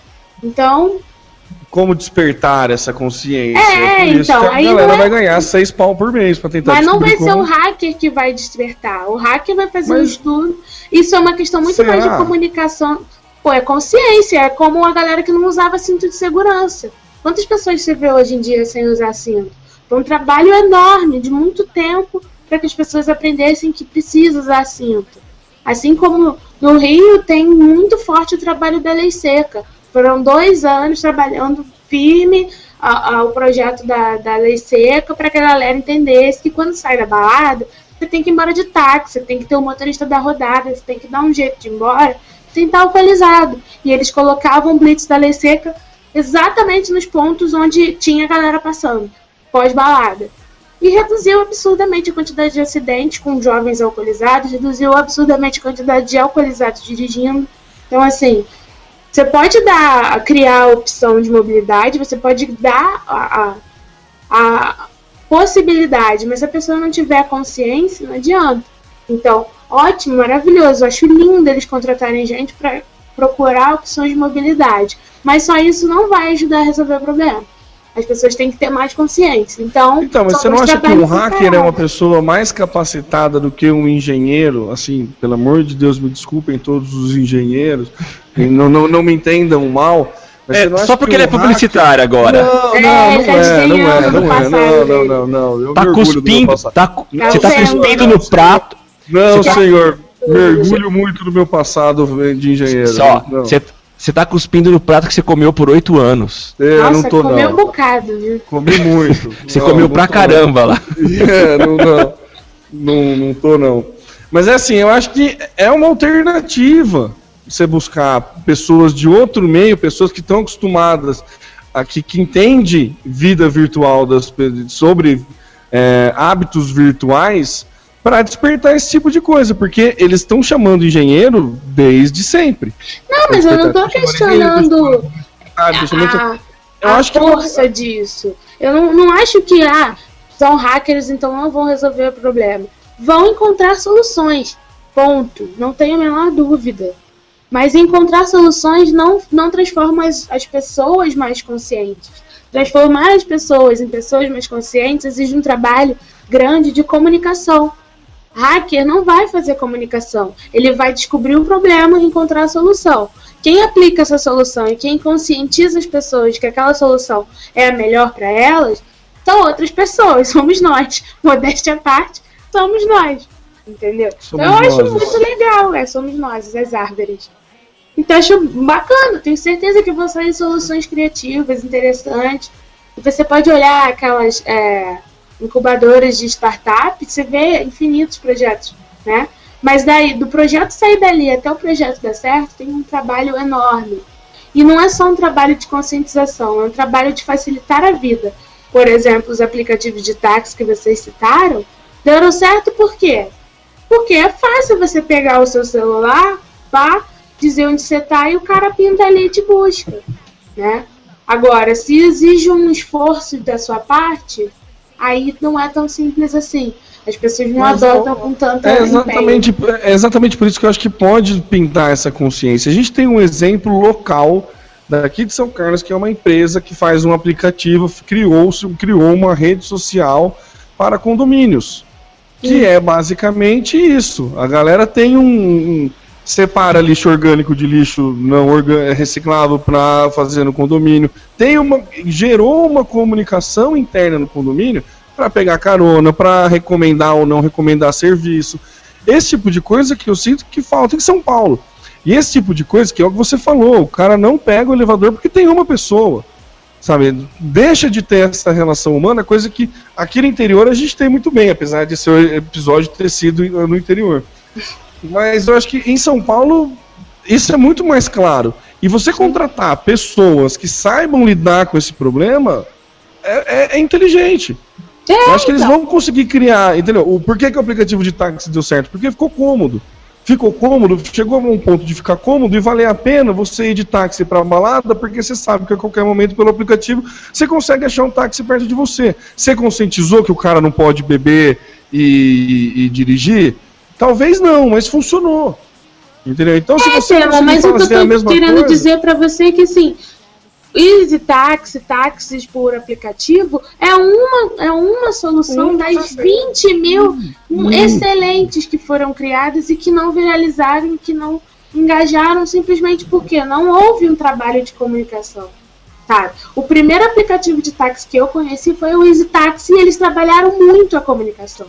Então, Como despertar essa consciência? É, por isso então, que a galera é- vai ganhar seis pau por mês pra tentar Mas não vai descobrir ser o como- hacker que vai despertar. O hacker vai fazer um Mas- estudo. Isso é uma questão muito Será? mais de comunicação. Pô, é consciência. É como a galera que não usava cinto de segurança. Quantas pessoas você vê hoje em dia sem usar cinto? Foi um trabalho enorme, de muito tempo, para que as pessoas aprendessem que precisa usar cinto. Assim como no Rio tem muito forte o trabalho da lei seca. Foram dois anos trabalhando firme a- a- o projeto da, da lei seca para que a galera entendesse que quando sai da balada, você tem que ir embora de táxi, você tem que ter o motorista da rodada, você tem que dar um jeito de ir embora sem estar alcoolizado. E eles colocavam blitz da lei seca exatamente nos pontos onde tinha a galera passando, pós-balada. e reduziu absurdamente a quantidade de acidentes com jovens alcoolizados, reduziu absurdamente a quantidade de alcoolizados dirigindo. Então, assim, você pode dar, criar a opção de mobilidade, você pode dar a, a, a possibilidade, mas se a pessoa não tiver consciência, não adianta. Então, ótimo, maravilhoso, acho lindo eles contratarem gente para procurar opções de mobilidade, mas só isso não vai ajudar a resolver o problema. As pessoas têm que ter mais consciência. Então, então mas você não acha que um hacker é uma pessoa mais capacitada do que um engenheiro? Assim, pelo amor de Deus, me desculpem todos os engenheiros, não, não, não me entendam mal. É, só porque ele é publicitário hacker... agora. Não, não, é, não, é, não, é, não é, não, não, não, não. Eu tá cuspindo, tá, você tá cuspindo no prato. Não, tá... senhor, mergulho muito no meu passado de engenheiro. Só, você você tá cuspindo no prato que você comeu por oito anos. É, Nossa, não tô, comeu não. um bocado, viu? Comi muito. você não, comeu não pra caramba não. lá. É, não, não, não, não tô não. Mas é assim, eu acho que é uma alternativa você buscar pessoas de outro meio, pessoas que estão acostumadas, a, que, que entende vida virtual das, sobre é, hábitos virtuais, para despertar esse tipo de coisa, porque eles estão chamando engenheiro desde sempre. Não, mas eu não estou questionando a, a, eu a acho força que... disso. Eu não, não acho que ah, são hackers, então não vão resolver o problema. Vão encontrar soluções. Ponto. Não tenho a menor dúvida. Mas encontrar soluções não, não transforma as, as pessoas mais conscientes. Transformar as pessoas em pessoas mais conscientes exige um trabalho grande de comunicação Hacker não vai fazer comunicação. Ele vai descobrir o problema e encontrar a solução. Quem aplica essa solução e quem conscientiza as pessoas que aquela solução é a melhor para elas são outras pessoas, somos nós. Modéstia à parte, somos nós. Entendeu? Somos eu acho nós. muito legal, é, somos nós, as árvores. Então acho bacana, tenho certeza que vão sair soluções criativas, interessantes. Você pode olhar aquelas. É, incubadoras de startup, você vê infinitos projetos, né? Mas daí, do projeto sair dali até o projeto dar certo, tem um trabalho enorme. E não é só um trabalho de conscientização, é um trabalho de facilitar a vida. Por exemplo, os aplicativos de táxi que vocês citaram deram certo por quê? Porque é fácil você pegar o seu celular, pá, dizer onde você está e o cara pinta ali e te busca, né? Agora, se exige um esforço da sua parte, aí não é tão simples assim. As pessoas não Mas, adotam com tanta é exatamente, é exatamente por isso que eu acho que pode pintar essa consciência. A gente tem um exemplo local daqui de São Carlos, que é uma empresa que faz um aplicativo, criou, criou uma rede social para condomínios. Que é basicamente isso. A galera tem um, um separa lixo orgânico de lixo não reciclável para fazer no condomínio. Tem uma gerou uma comunicação interna no condomínio para pegar carona, para recomendar ou não recomendar serviço. Esse tipo de coisa que eu sinto que falta em São Paulo. E esse tipo de coisa que é o que você falou, o cara não pega o elevador porque tem uma pessoa. Sabe, deixa de ter essa relação humana, coisa que aqui no interior a gente tem muito bem, apesar de seu episódio ter sido no interior. Mas eu acho que em São Paulo isso é muito mais claro. E você contratar pessoas que saibam lidar com esse problema é, é, é inteligente. É, eu acho que eles então. vão conseguir criar, entendeu? O porquê que o aplicativo de táxi deu certo? Porque ficou cômodo. Ficou cômodo, chegou a um ponto de ficar cômodo e valer a pena você ir de táxi para balada, porque você sabe que a qualquer momento pelo aplicativo você consegue achar um táxi perto de você. Você conscientizou que o cara não pode beber e, e, e dirigir? Talvez não, mas funcionou. Entendeu? Então, se é, você tema, mas o que eu tô querendo coisa... dizer para você é que assim, Easy Taxi, táxis por aplicativo, é uma, é uma solução das 20 mil hum. excelentes que foram criadas e que não viralizaram, que não engajaram simplesmente porque não houve um trabalho de comunicação. Sabe? O primeiro aplicativo de táxi que eu conheci foi o Easy Taxi e eles trabalharam muito a comunicação.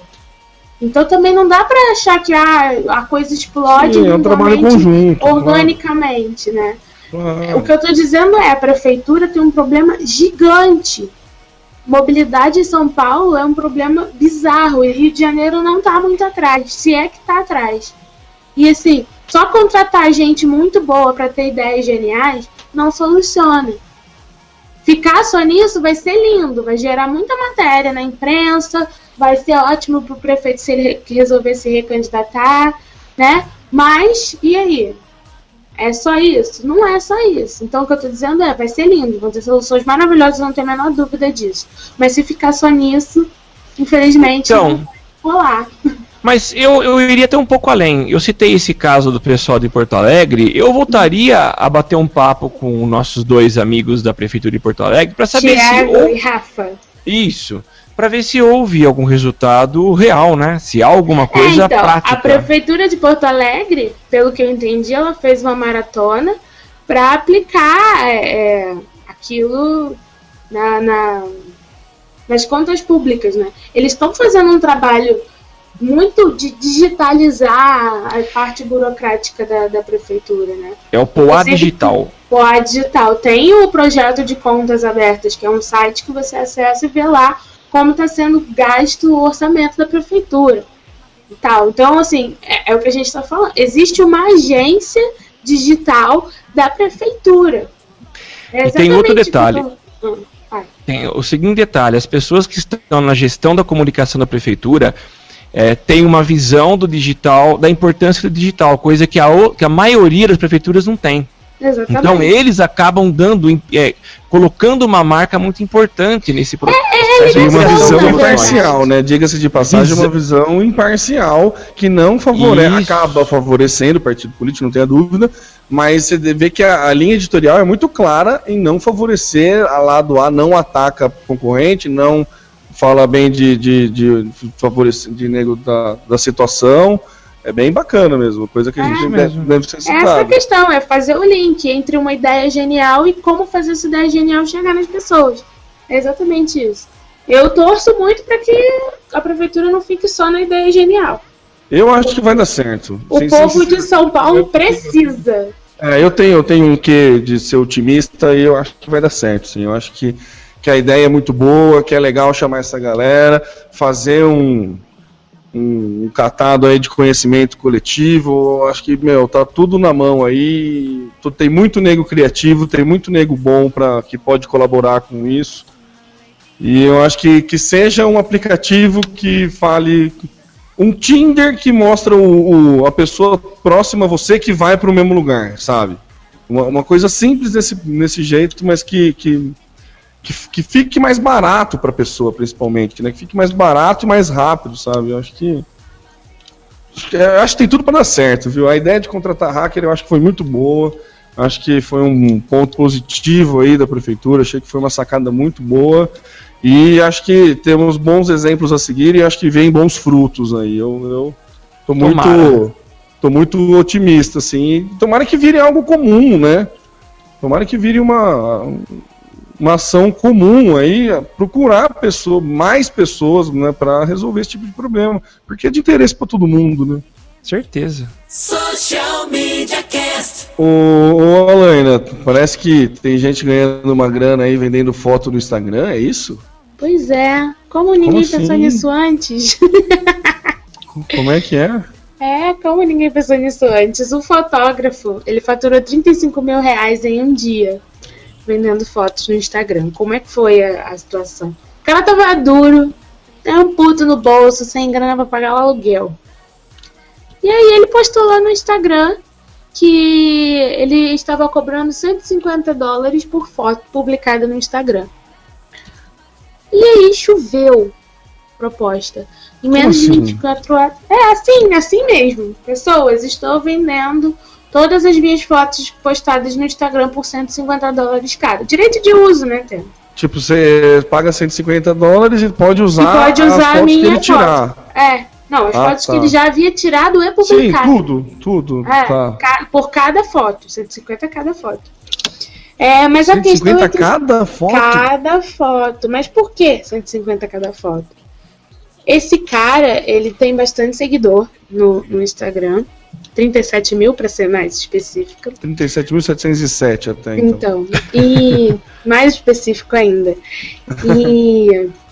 Então também não dá para achar que ah, a coisa explode Sim, é um trabalho conjunto, organicamente, né? né? O que eu estou dizendo é, a prefeitura tem um problema gigante. Mobilidade em São Paulo é um problema bizarro e Rio de Janeiro não está muito atrás, se é que está atrás. E assim, só contratar gente muito boa para ter ideias geniais não soluciona. Ficar só nisso vai ser lindo, vai gerar muita matéria na imprensa, vai ser ótimo para o prefeito se ele resolver se recandidatar, né? Mas, e aí? É só isso? Não é só isso. Então, o que eu estou dizendo é, vai ser lindo, vão ter soluções maravilhosas, não tenho a menor dúvida disso. Mas se ficar só nisso, infelizmente, Então. não vai rolar. Mas eu, eu iria até um pouco além. Eu citei esse caso do pessoal de Porto Alegre. Eu voltaria a bater um papo com nossos dois amigos da Prefeitura de Porto Alegre para saber Tiago se houve e Rafa. isso. Para ver se houve algum resultado real, né? Se há alguma coisa é, então, prática. a Prefeitura de Porto Alegre, pelo que eu entendi, ela fez uma maratona para aplicar é, é, aquilo na, na- nas contas públicas, né? Eles estão fazendo um trabalho muito de digitalizar a parte burocrática da, da prefeitura, né? É o POA digital. Poa Digital tem o projeto de contas abertas, que é um site que você acessa e vê lá como está sendo gasto o orçamento da prefeitura. E tal. Então, assim, é, é o que a gente está falando. Existe uma agência digital da prefeitura. É tem outro detalhe. eu vai. Tem o seguinte detalhe: as pessoas que estão na gestão da comunicação da prefeitura é, têm uma visão do digital, da importância do digital, coisa que a, que a maioria das prefeituras não tem. Exatamente. Então eles acabam dando, é, colocando uma marca muito importante nesse pro- processo. E de uma Eles visão imparcial, né? Diga-se de passagem, uma visão imparcial que não favorece, Isso. acaba favorecendo o partido político, não tenha dúvida, mas você vê que a, a linha editorial é muito clara em não favorecer a lado A, não ataca concorrente, não fala bem de, de, de, favorecer, de nego da, da situação. É bem bacana mesmo, coisa que a É gente deve, mesmo. deve ser Essa é a citada. questão, é fazer o link entre uma ideia genial e como fazer essa ideia genial chegar nas pessoas. É exatamente isso. Eu torço muito para que a prefeitura não fique só na ideia genial. Eu acho que vai dar certo. O Sem- povo de São Paulo precisa. É, eu tenho, eu tenho um quê de ser otimista e eu acho que vai dar certo, sim. Eu acho que, que a ideia é muito boa, que é legal chamar essa galera, fazer um, um, catado aí de conhecimento coletivo. Acho que, meu, tá tudo na mão aí. Tem muito nego criativo, tem muito nego bom para que pode colaborar com isso. E eu acho que, que seja um aplicativo que fale um Tinder que mostra o, o- a pessoa próxima a você que vai para o mesmo lugar, sabe? Uma, uma coisa simples desse, desse jeito, mas que, que, que, que fique mais barato para a pessoa, principalmente, né? Que fique mais barato e mais rápido, sabe? Eu acho que acho que- eu acho que tem tudo para dar certo, viu? A ideia de contratar hacker eu acho que foi muito boa. Acho que foi um ponto positivo aí da prefeitura. Achei que foi uma sacada muito boa. E acho que temos bons exemplos a seguir e acho que vem bons frutos aí. Eu, eu tô muito, Tomara. tô muito otimista, assim. Tomara que vire algo comum, né? Tomara que vire uma, uma ação comum aí, a procurar pessoa, mais pessoas, né, para resolver esse tipo de problema, porque é de interesse para todo mundo, né? Certeza. Social Media Cast. Ô, ô Alaina, parece que tem gente ganhando uma grana aí vendendo foto no Instagram, é isso? Pois é. Como ninguém assim? pensou nisso antes? Como é que é? É, como ninguém pensou nisso antes? O fotógrafo, ele faturou 35 mil reais em um dia vendendo fotos no Instagram. Como é que foi a, a situação? O cara tava duro, tem um puto no bolso, sem grana pra pagar o aluguel. E aí ele postou lá no Instagram que ele estava cobrando 150 dólares por foto publicada no Instagram. E aí choveu proposta. Em menos de assim? 24 horas. É assim, assim mesmo. Pessoas, estou vendendo todas as minhas fotos postadas no Instagram por 150 dólares cada. Direito de uso, né, Tê? Tipo, você paga 150 dólares e pode usar, E pode usar a fotos minha que ele foto. tirar. É. Não, as Ah, fotos tá. que ele já havia tirado e Sim, publicado. tudo, tudo. É, Tá. ca- por cada foto. 150 cada foto. É, mas a questão 150 é que cada foto? Cada foto. Mas por que 150 cada foto? Esse cara, ele tem bastante seguidor no, no Instagram. 37 mil, para ser mais específica. 37.707 até então. Então, e mais específico ainda. E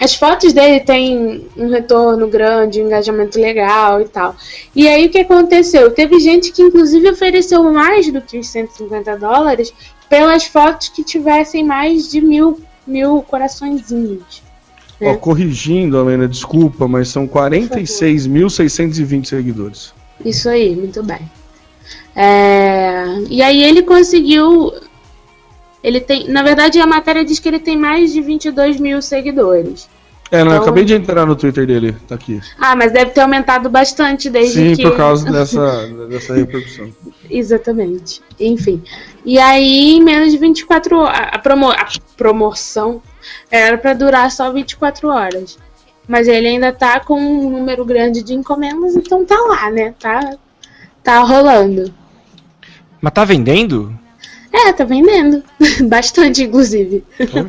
as fotos dele têm um retorno grande, um engajamento legal e tal. E aí o que aconteceu? Teve gente que inclusive ofereceu mais do que os 150 dólares pelas fotos que tivessem mais de mil, mil coraçõezinhos. Ó, corrigindo, Helena, desculpa, mas são 46.620 seguidores. Isso aí, muito bem. É, E aí ele conseguiu. Ele tem. Na verdade, a matéria diz que ele tem mais de 22 mil seguidores. É, não, eu Então- acabei de entrar no Twitter dele, tá aqui. Ah, mas deve ter aumentado bastante desde Sim, que. por causa dessa, dessa repercussão. Exatamente. Enfim. E aí, em menos de 24 horas. A, promo, a promoção era pra durar só 24 horas. Mas ele ainda tá com um número grande de encomendas, então tá lá, né? Tá, tá rolando. Mas tá vendendo? É, tá vendendo. Bastante, inclusive.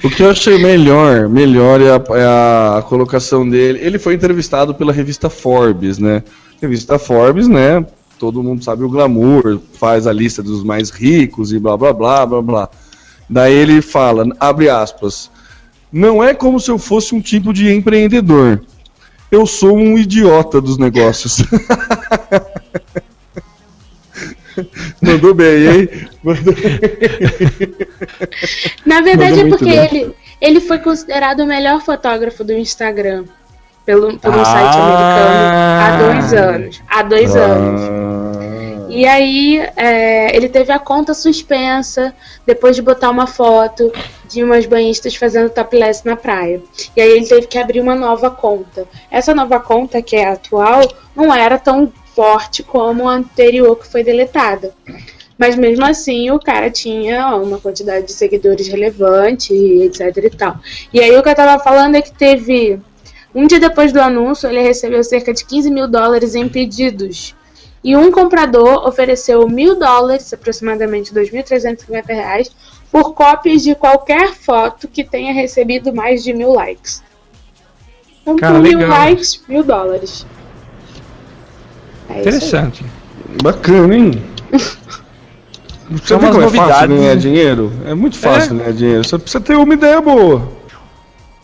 O que eu achei melhor, melhor é a, é a colocação dele. Ele foi entrevistado pela revista Forbes, né? Revista Forbes, né? Todo mundo sabe o glamour, faz a lista dos mais ricos e blá blá blá blá blá. Daí ele fala, abre aspas, não é como se eu fosse um tipo de empreendedor. Eu sou um idiota dos negócios. Mandou bem, hein? Mandou... Na verdade, Mandou é porque bem. ele, ele foi considerado o melhor fotógrafo do Instagram. Pelo, por um Ah. site americano há dois anos. Há dois anos. E aí, é, ele teve a conta suspensa depois de botar uma foto de umas banhistas fazendo topless na praia. E aí ele teve que abrir uma nova conta. Essa nova conta, que é atual, não era tão forte como a anterior que foi deletada. Mas mesmo assim, o cara tinha uma quantidade de seguidores relevante, etc e tal. E aí o que eu tava falando é que teve. Um dia depois do anúncio, ele recebeu cerca de 15 mil dólares em pedidos. E um comprador ofereceu mil dólares, aproximadamente 2.350 reais, por cópias de qualquer foto que tenha recebido mais de mil likes. Então, Cara, por mil legal. likes, mil dólares. É. Interessante. Bacana, hein? Você São vê como é fácil ganhar dinheiro? É muito fácil É. ganhar dinheiro. Você precisa ter uma ideia boa.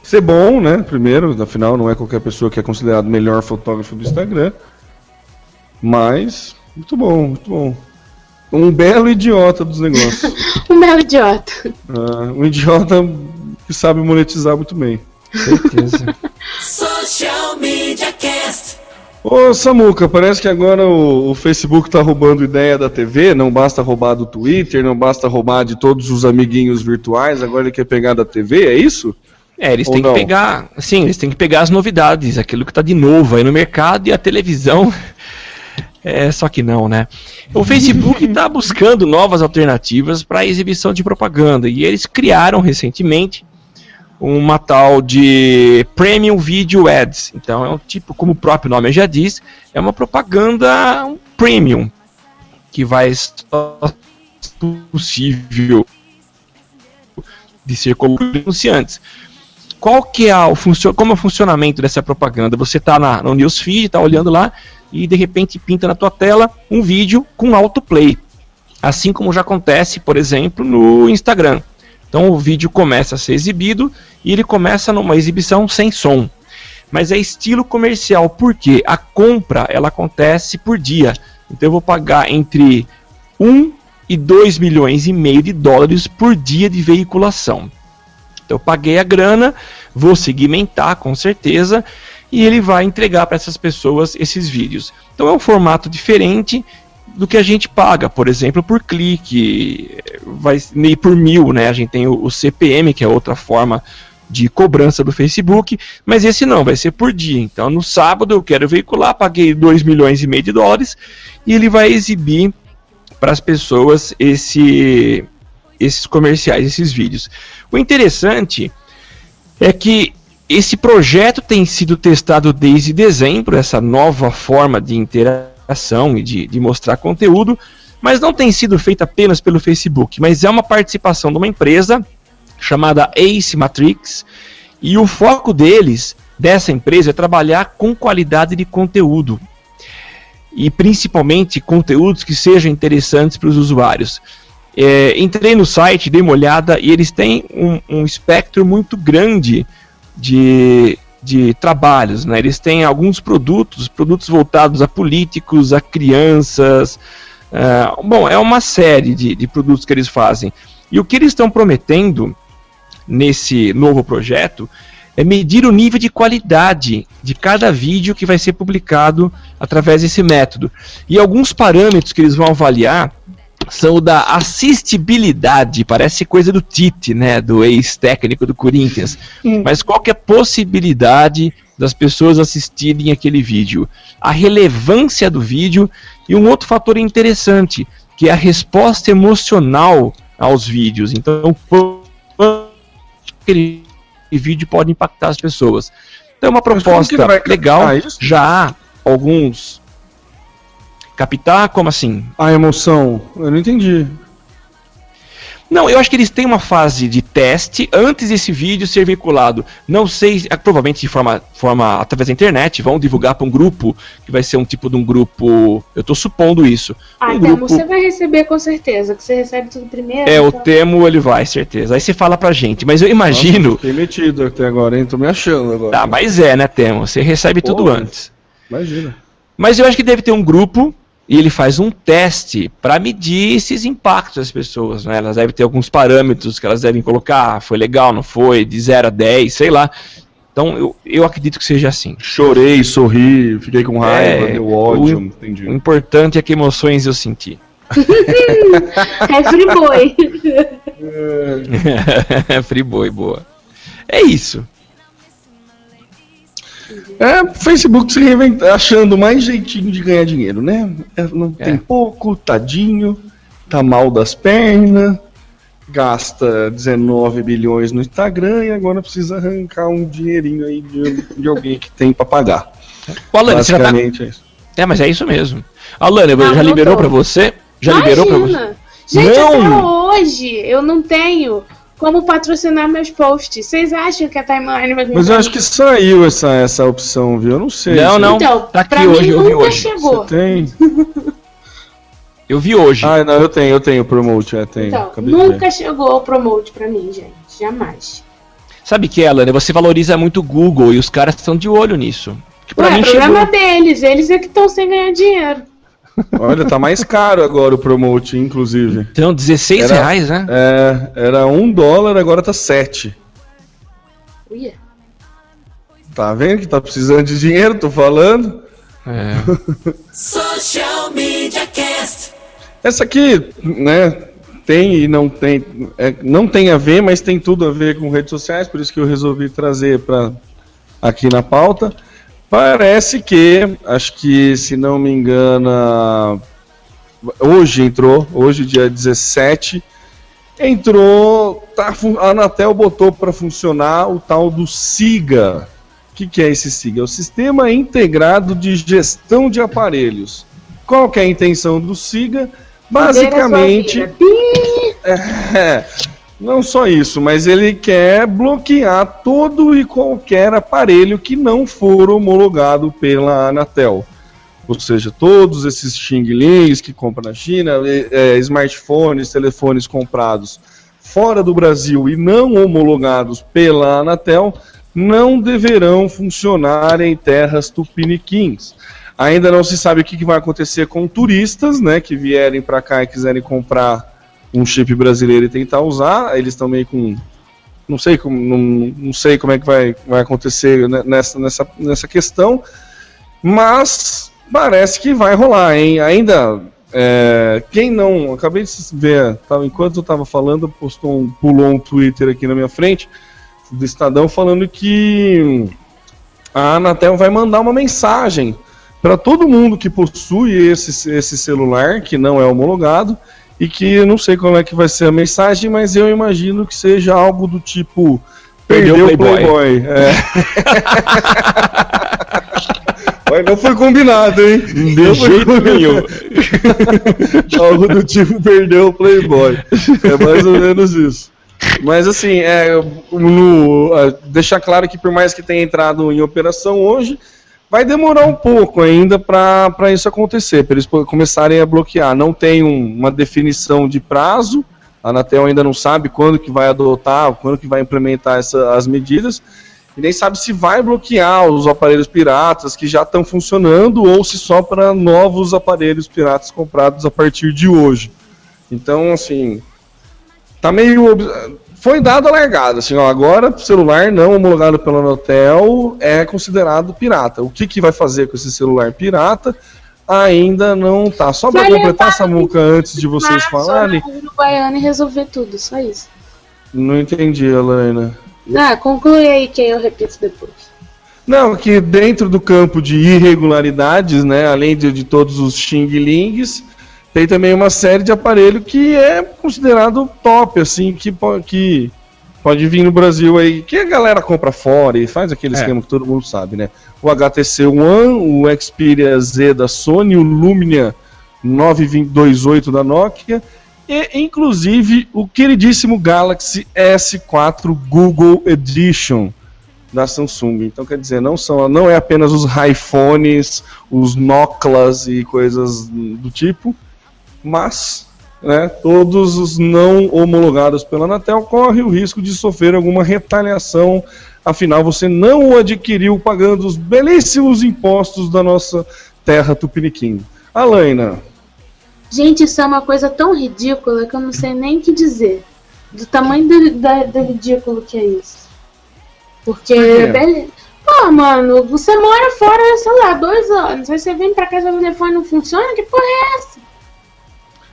Ser bom, né? Primeiro, afinal, não é qualquer pessoa que é considerado o melhor fotógrafo do Instagram. Mas, muito bom, muito bom. Um belo idiota dos negócios. Um belo idiota. Ah, um idiota que sabe monetizar muito bem. Certeza. Social Media Cast. Ô Samuca, parece que agora o, o Facebook tá roubando ideia da TV, não basta roubar do Twitter, não basta roubar de todos os amiguinhos virtuais, agora ele quer pegar da TV, é isso? É, eles Ou têm não? que pegar, sim, eles têm que pegar as novidades, aquilo que tá de novo aí no mercado e a televisão. É, só que não, né? O Facebook está buscando novas alternativas para a exibição de propaganda e eles criaram recentemente uma tal de Premium Video Ads. Então é um tipo, como o próprio nome já diz, é uma propaganda um premium que vai só possível de ser como anunciantes qual que é o funcio como é o funcionamento dessa propaganda? Você está no newsfeed, está olhando lá e de repente pinta na tua tela um vídeo com autoplay. Assim como já acontece, por exemplo, no Instagram. Então o vídeo começa a ser exibido e ele começa numa exibição sem som. Mas é estilo comercial, porque a compra ela acontece por dia. Então eu vou pagar entre 1 e 2 milhões e meio de dólares por dia de veiculação. Então eu paguei a grana, vou segmentar com certeza e ele vai entregar para essas pessoas esses vídeos. Então é um formato diferente do que a gente paga, por exemplo, por clique, vai nem por mil, né? A gente tem o, o CPM, que é outra forma de cobrança do Facebook, mas esse não, vai ser por dia. Então no sábado eu quero veicular, paguei 2 milhões e meio de dólares e ele vai exibir para as pessoas esse, esses comerciais, esses vídeos. O interessante é que esse projeto tem sido testado desde dezembro, essa nova forma de interação e de, de mostrar conteúdo, mas não tem sido feita apenas pelo Facebook, mas é uma participação de uma empresa chamada Ace Matrix, e o foco deles, dessa empresa, é trabalhar com qualidade de conteúdo. E principalmente conteúdos que sejam interessantes para os usuários. É, entrei no site, dei uma olhada e eles têm um, um espectro muito grande de, de trabalhos. Né? Eles têm alguns produtos, produtos voltados a políticos, a crianças. Uh, bom, é uma série de, de produtos que eles fazem. E o que eles estão prometendo nesse novo projeto é medir o nível de qualidade de cada vídeo que vai ser publicado através desse método. E alguns parâmetros que eles vão avaliar são o da assistibilidade, parece coisa do Tite, né, do ex-técnico do Corinthians. Mas qual que é a possibilidade das pessoas assistirem aquele vídeo? A relevância do vídeo e um outro fator interessante, que é a resposta emocional aos vídeos. Então, aquele vídeo pode impactar as pessoas. Então, é uma proposta legal. Já há alguns Captar, como assim? A emoção. Eu não entendi. Não, eu acho que eles têm uma fase de teste antes desse vídeo ser veiculado. Não sei, é, provavelmente de forma, forma através da internet, vão divulgar para um grupo, que vai ser um tipo de um grupo. Eu estou supondo isso. Ah, um Temo, grupo... você vai receber com certeza, que você recebe tudo primeiro. É, então... o Temo ele vai, certeza. Aí você fala pra gente, mas eu imagino. Nossa, fiquei metido até agora, hein? Tô me achando agora. Ah, mas é, né, Temo? Você recebe Pô, tudo antes. Imagina. Mas eu acho que deve ter um grupo e ele faz um teste para medir esses impactos das pessoas. Né? Elas devem ter alguns parâmetros que elas devem colocar, foi legal, não foi, de 0 a 10, sei lá. Então eu, eu acredito que seja assim. Chorei, sorri, fiquei com raiva, é, deu ódio, o, entendi. O importante é que emoções eu senti. é friboi. é friboi, boa. É isso. É, Facebook se reinventa, achando mais jeitinho de ganhar dinheiro, né? É, não é. tem pouco, tadinho, tá mal das pernas, gasta 19 bilhões no Instagram e agora precisa arrancar um dinheirinho aí de, de alguém que tem para pagar. Alane, Basicamente tá... é isso. É, mas é isso mesmo. Alane, não, já liberou para você? Já Imagina. liberou para você? Gente, não. até hoje eu não tenho como patrocinar meus posts. Vocês acham que a timeline vai Mas eu acho que saiu essa, essa opção, viu? Eu não sei. Não, não. Então, tá aqui hoje, mim, eu vi hoje. Chegou. Você tem? eu vi hoje. Ah, não, eu tenho, eu tenho promote, é, tenho. Então, nunca chegou o promote pra mim, gente. Jamais. Sabe que, ela, né? Você valoriza muito o Google e os caras estão de olho nisso. Que Ué, mim problema chegou... deles, eles é que estão sem ganhar dinheiro. Olha, tá mais caro agora o promote, inclusive. Então, 16 era, reais, né? É, era um dólar, agora tá 7. Uia. Tá vendo que tá precisando de dinheiro, tô falando? É. Social Media Cast. Essa aqui, né, tem e não tem, é, não tem a ver, mas tem tudo a ver com redes sociais, por isso que eu resolvi trazer para aqui na pauta. Parece que, acho que se não me engano, hoje entrou, hoje dia 17, entrou, tá, a Anatel botou para funcionar o tal do SIGA. O que, que é esse SIGA? É o Sistema Integrado de Gestão de Aparelhos. Qual que é a intenção do SIGA? Basicamente, é, não só isso, mas ele quer bloquear todo e qualquer aparelho que não for homologado pela Anatel. Ou seja, todos esses Xing que compra na China, é, smartphones, telefones comprados fora do Brasil e não homologados pela Anatel, não deverão funcionar em terras tupiniquins. Ainda não se sabe o que vai acontecer com turistas, né, que vierem para cá e quiserem comprar um chip brasileiro e tentar usar. Eles estão meio com. Não sei como, não, não sei como é que vai, vai acontecer nessa, nessa, nessa questão, mas parece que vai rolar, hein? Ainda. É, quem não. Acabei de ver, tá, enquanto eu estava falando, postou um, pulou um Twitter aqui na minha frente do Estadão falando que a Anatel vai mandar uma mensagem para todo mundo que possui esse, esse celular que não é homologado e que não sei como é que vai ser a mensagem, mas eu imagino que seja algo do tipo perdeu, o Playboy. Playboy. É. Mas não foi combinado, hein? De jeito nenhum. algo do tipo perdeu o Playboy. É mais ou menos isso. Mas assim, é, no, é, deixar claro que por mais que tenha entrado em operação hoje, vai demorar um pouco ainda para isso acontecer, para eles começarem a bloquear. Não tem um, uma definição de prazo, a Anatel ainda não sabe quando que vai adotar, quando que vai implementar essa, as medidas, e nem sabe se vai bloquear os aparelhos piratas que já estão funcionando ou se só para novos aparelhos piratas comprados a partir de hoje. Então, assim, tá meio foi dado a largada, assim, ó, agora celular não homologado pela Anatel é considerado pirata. O que, que vai fazer com esse celular pirata ainda não tá. Só para completar essa muca antes de vocês falarem. Uruguaiana e resolver tudo, só isso. Não entendi, Helena. Ah, conclui aí que eu repito depois. Não, que dentro do campo de irregularidades, né, além de, de todos os xing-lings, tem também uma série de aparelho que é considerado top, assim, que, que pode vir no Brasil aí, que a galera compra fora e faz aquele é. esquema que todo mundo sabe, né? O HTC One, o Xperia Z da Sony, o Lumia 928 da Nokia e inclusive o queridíssimo Galaxy S4 Google Edition da Samsung. Então quer dizer, não são, não é apenas os iPhones, os Noclas e coisas do tipo, mas né, todos os não homologados pela Anatel correm o risco de sofrer alguma retaliação, afinal você não o adquiriu pagando os belíssimos impostos da nossa terra tupiniquim. Alaina. Gente, isso é uma coisa tão ridícula que eu não sei nem o que dizer. Do tamanho do, do, do ridículo que é isso. Porque, Por Pô, mano, você mora fora, sei lá, dois anos. Aí você vem pra casa, o telefone não funciona? Que porra é essa?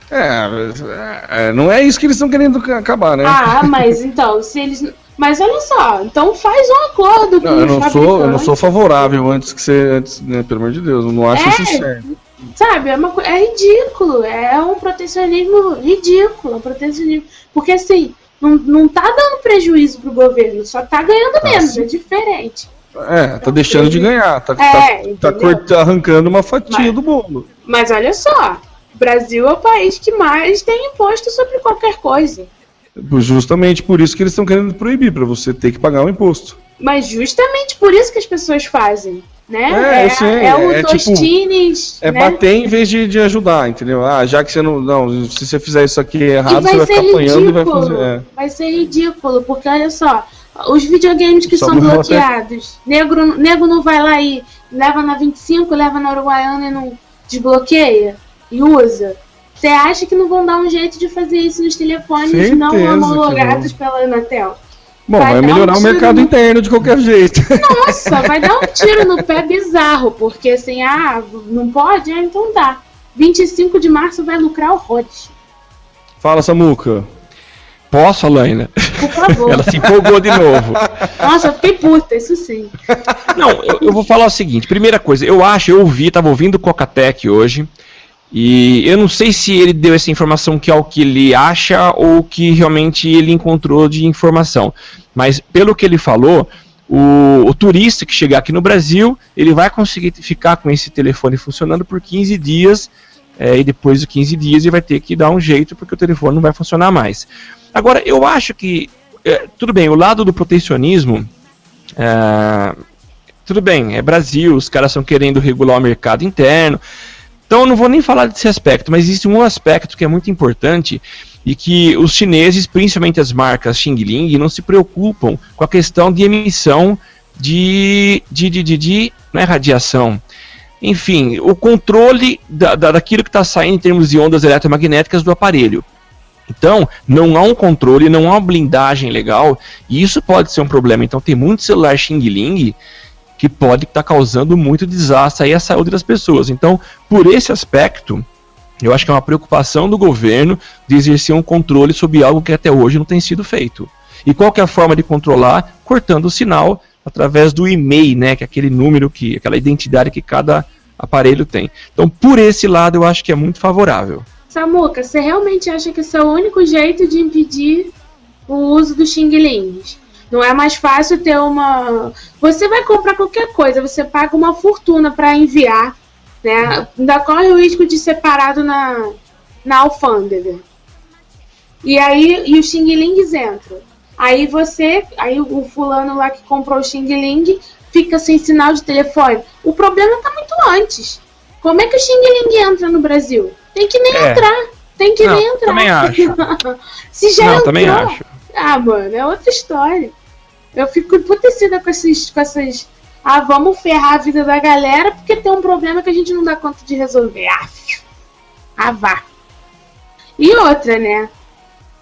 É, é, não é isso que eles estão querendo acabar, né? Ah, mas então, se eles. Mas olha só, então faz um acordo com não, eu não sou Eu não sou favorável antes que você. Antes, né, pelo amor de Deus, eu não acho é, isso certo. Sabe, é, uma, é ridículo, é um protecionismo ridículo, um protecionismo. Porque assim, não, não tá dando prejuízo pro governo, só tá ganhando tá menos, é diferente. É, tá deixando de ganhar, tá, é, tá, tá arrancando uma fatia mas, do bolo. Mas olha só, Brasil é o país que mais tem imposto sobre qualquer coisa. Justamente por isso que eles estão querendo proibir, para você ter que pagar o um imposto. Mas justamente por isso que as pessoas fazem. Né? É, é, sei, é o é, Tostines. Tipo, é né? bater em vez de, de ajudar, entendeu? Ah, já que você não. Não, se você fizer isso aqui errado, vai você vai ficar ridículo, apanhando e vai fazer. É. Vai ser ridículo, porque olha só, os videogames que só são bloqueados, negro, negro não vai lá e leva na 25, leva na Uruguaiana e não desbloqueia e usa. Você acha que não vão dar um jeito de fazer isso nos telefones Certeza não homologados pela Anatel? Bom, vai, vai melhorar um o mercado no... interno de qualquer jeito. Nossa, vai dar um tiro no pé bizarro, porque assim, ah, não pode? Ah, então dá. 25 de março vai lucrar horrores. Fala, Samuca. Posso, Alaina? Por favor. Ela se empolgou de novo. Nossa, eu fiquei puta, isso sim. Não, eu, eu, vou falar o seguinte: primeira coisa, eu acho, eu ouvi, tava ouvindo o Cocatec hoje. E eu não sei se ele deu essa informação que é o que ele acha ou que realmente ele encontrou de informação. Mas pelo que ele falou, o, o, turista que chegar aqui no Brasil, ele vai conseguir ficar com esse telefone funcionando por 15 dias, é, e depois de 15 dias ele vai ter que dar um jeito porque o telefone não vai funcionar mais. Agora, eu acho que, é, tudo bem, o lado do protecionismo, é, tudo bem, é Brasil, os caras estão querendo regular o mercado interno, então eu não vou nem falar desse aspecto, mas existe um aspecto que é muito importante e que os chineses, principalmente as marcas Xing Ling, não se preocupam com a questão de emissão de, de, de, de, de não é radiação. Enfim, o controle da, da daquilo que está saindo em termos de ondas eletromagnéticas do aparelho. Então, não há um controle, não há uma blindagem legal, e isso pode ser um problema. Então, tem muito celular Xing Ling que pode estar tá causando muito desastre aí à saúde das pessoas. Então, por esse aspecto, eu acho que é uma preocupação do governo de exercer um controle sobre algo que até hoje não tem sido feito. E qual é a forma de controlar? Cortando o sinal através do e-mail, né, que é aquele número que, aquela identidade que cada aparelho tem. Então, por esse lado, eu acho que é muito favorável. Samuca, você realmente acha que esse é o único jeito de impedir o uso dos Xing Lings? Não é mais fácil ter uma. Você vai comprar qualquer coisa, você paga uma fortuna para enviar, né? Ainda corre o risco de ser parado na, na alfândega. E aí e os Xing Lings entram. Aí você, aí o fulano lá que comprou o Xing Ling fica sem sinal de telefone. O problema tá muito antes. Como é que o Xing Ling entra no Brasil? Tem que nem é. entrar. Tem que Não, nem entrar. Também acho. Se já Não, entrou, também acho. Ah, mano, é outra história. Eu fico emputecida com esses, com essas. Ah, vamos ferrar a vida da galera porque tem um problema que a gente não dá conta de resolver. Ah, ah vá. E outra, né?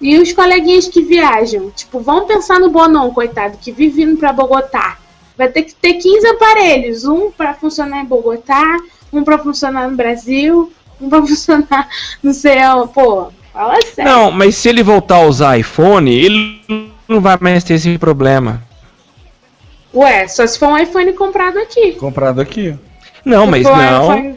E os coleguinhas que viajam? Tipo, vamos pensar no Bonon, coitado, que vive indo pra Bogotá. Vai ter que ter 15 aparelhos. Um para funcionar em Bogotá, um para funcionar no Brasil, um pra funcionar no céu. Pô, fala sério. Não, mas se ele voltar a usar iPhone, ele não vai mais ter esse problema. Ué, só se for um iPhone comprado aqui. Comprado aqui. Não, Se mas não. iPhone-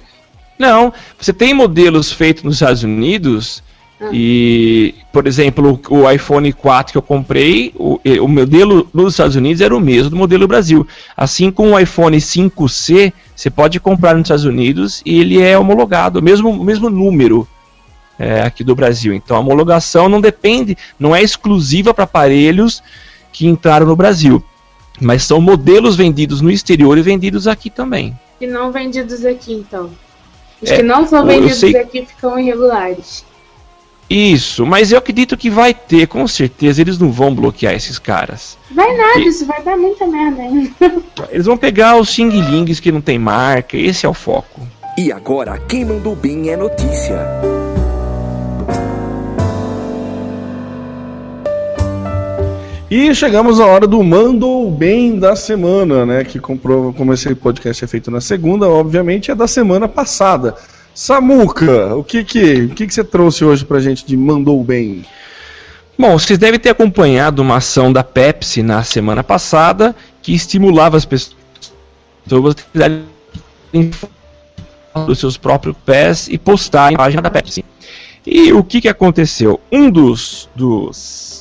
Não, você tem modelos feitos nos Estados Unidos Ah. e, por exemplo, o, iPhone 4 que eu comprei, o, o modelo nos Estados Unidos era o mesmo do modelo Brasil. Assim como o iPhone 5C, você pode comprar nos Estados Unidos e ele é homologado, o mesmo, o mesmo número é, aqui do Brasil. Então a homologação não depende, não é exclusiva para aparelhos que entraram no Brasil. Mas são modelos vendidos no exterior e vendidos aqui também. Que não vendidos aqui, então. Os É, que não são vendidos sei- aqui ficam irregulares. Isso, mas eu acredito que vai ter, com certeza, eles não vão bloquear esses caras. Vai nada, E- isso vai dar muita merda ainda. Eles vão pegar os Xing Lings que não tem marca, esse é o foco. E agora, quem mandou bem é notícia. E chegamos à hora do Mandou Bem da semana, né? Que comprova como esse podcast é feito na segunda, obviamente é da semana passada. Samuca, o que que, o que, que você trouxe hoje pra gente de Mandou Bem? Bom, vocês devem ter acompanhado uma ação da Pepsi na semana passada que estimulava as pessoas a dos seus próprios pés e postar na página da Pepsi. E o que, que aconteceu? Um dos, dos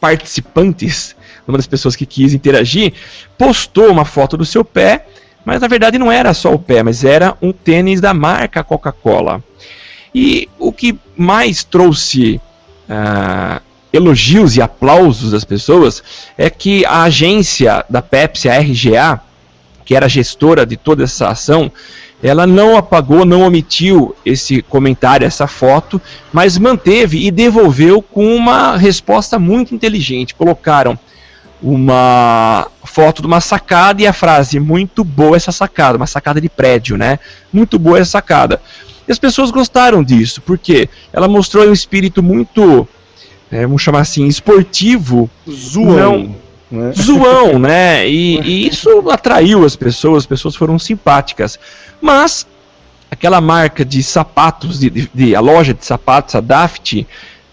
participantes, uma das pessoas que quis interagir, postou uma foto do seu pé, mas na verdade não era só o pé, mas era um tênis da marca Coca-Cola. E o que mais trouxe ah, elogios e aplausos das pessoas é que a agência da Pepsi, a RGA, que era gestora de toda essa ação, ela não apagou, não omitiu esse comentário, essa foto, mas manteve e devolveu com uma resposta muito inteligente. Colocaram uma foto de uma sacada e a frase muito boa essa sacada, uma sacada de prédio, né? Muito boa essa sacada. E as pessoas gostaram disso, porque ela mostrou um espírito muito, é, vamos chamar assim, esportivo, Zoão. Né? zoão, né? E, e isso atraiu as pessoas, as pessoas foram simpáticas. Mas aquela marca de sapatos, de, de- de- a loja de sapatos, a Daft,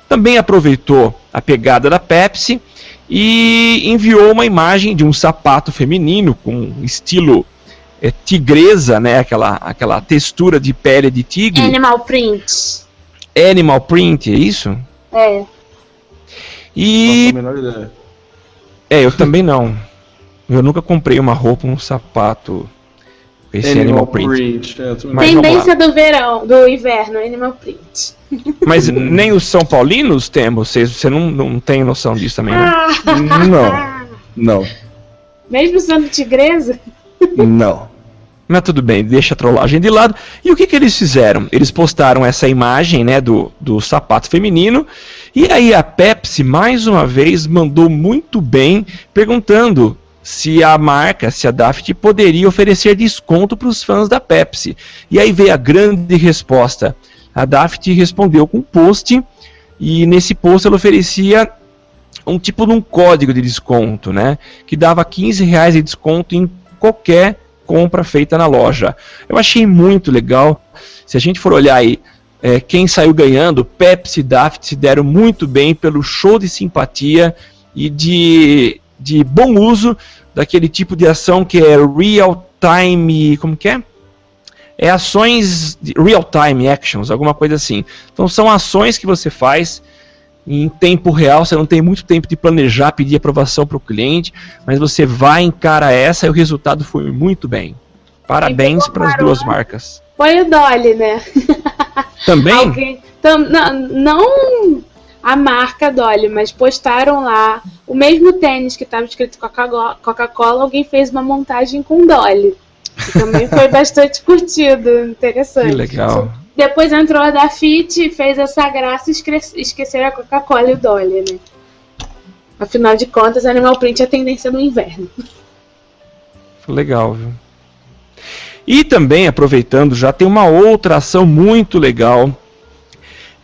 também aproveitou a pegada da Pepsi e enviou uma imagem de um sapato feminino com estilo é, tigresa, né? Aquela, aquela textura de pele de tigre, Animal print. animal print, é isso? É. E faço a menor ideia. É, eu também não. Eu nunca comprei uma roupa, um sapato. Esse animal, print. é, tudo Mas Tendência do verão, do inverno, animal print. Mas nem os São Paulinos temos, vocês, você não, não tem noção disso também, né? Ah, Não, não, Mesmo sendo tigresa? não. Mas tudo bem, deixa a trollagem de lado. E o que, que eles fizeram? Eles postaram essa imagem né, do, do sapato feminino. E aí a Pepsi, mais uma vez, mandou muito bem, perguntando se a marca, se a Daft, poderia oferecer desconto para os fãs da Pepsi. E aí veio a grande resposta. A Daft respondeu com um post, e nesse post ela oferecia um tipo de um código de desconto, né? Que dava 15 reais de desconto em qualquer compra feita na loja. Eu achei muito legal. Se a gente for olhar aí, é, quem saiu ganhando, Pepsi e Daft se deram muito bem pelo show de simpatia e de, de bom uso daquele tipo de ação que é real time, como que é? É ações real time actions, alguma coisa assim. Então são ações que você faz em tempo real, você não tem muito tempo de planejar, pedir aprovação para o cliente, mas você vai encara essa e o resultado foi muito bem. Parabéns para as duas marcas. Foi o Dolly, né? Também? Alguém, tam, não, não a marca Dolly, mas postaram lá o mesmo tênis que estava escrito Coca- Coca-Cola, alguém fez uma montagem com Dolly. Que também foi bastante curtido, interessante. Que legal. Depois entrou a da Fit e fez essa graça e esque- esquecer a Coca-Cola e o Dolly, né? Afinal de contas, Animal Print é a tendência do inverno. Legal, viu? E também, aproveitando, já tem uma outra ação muito legal.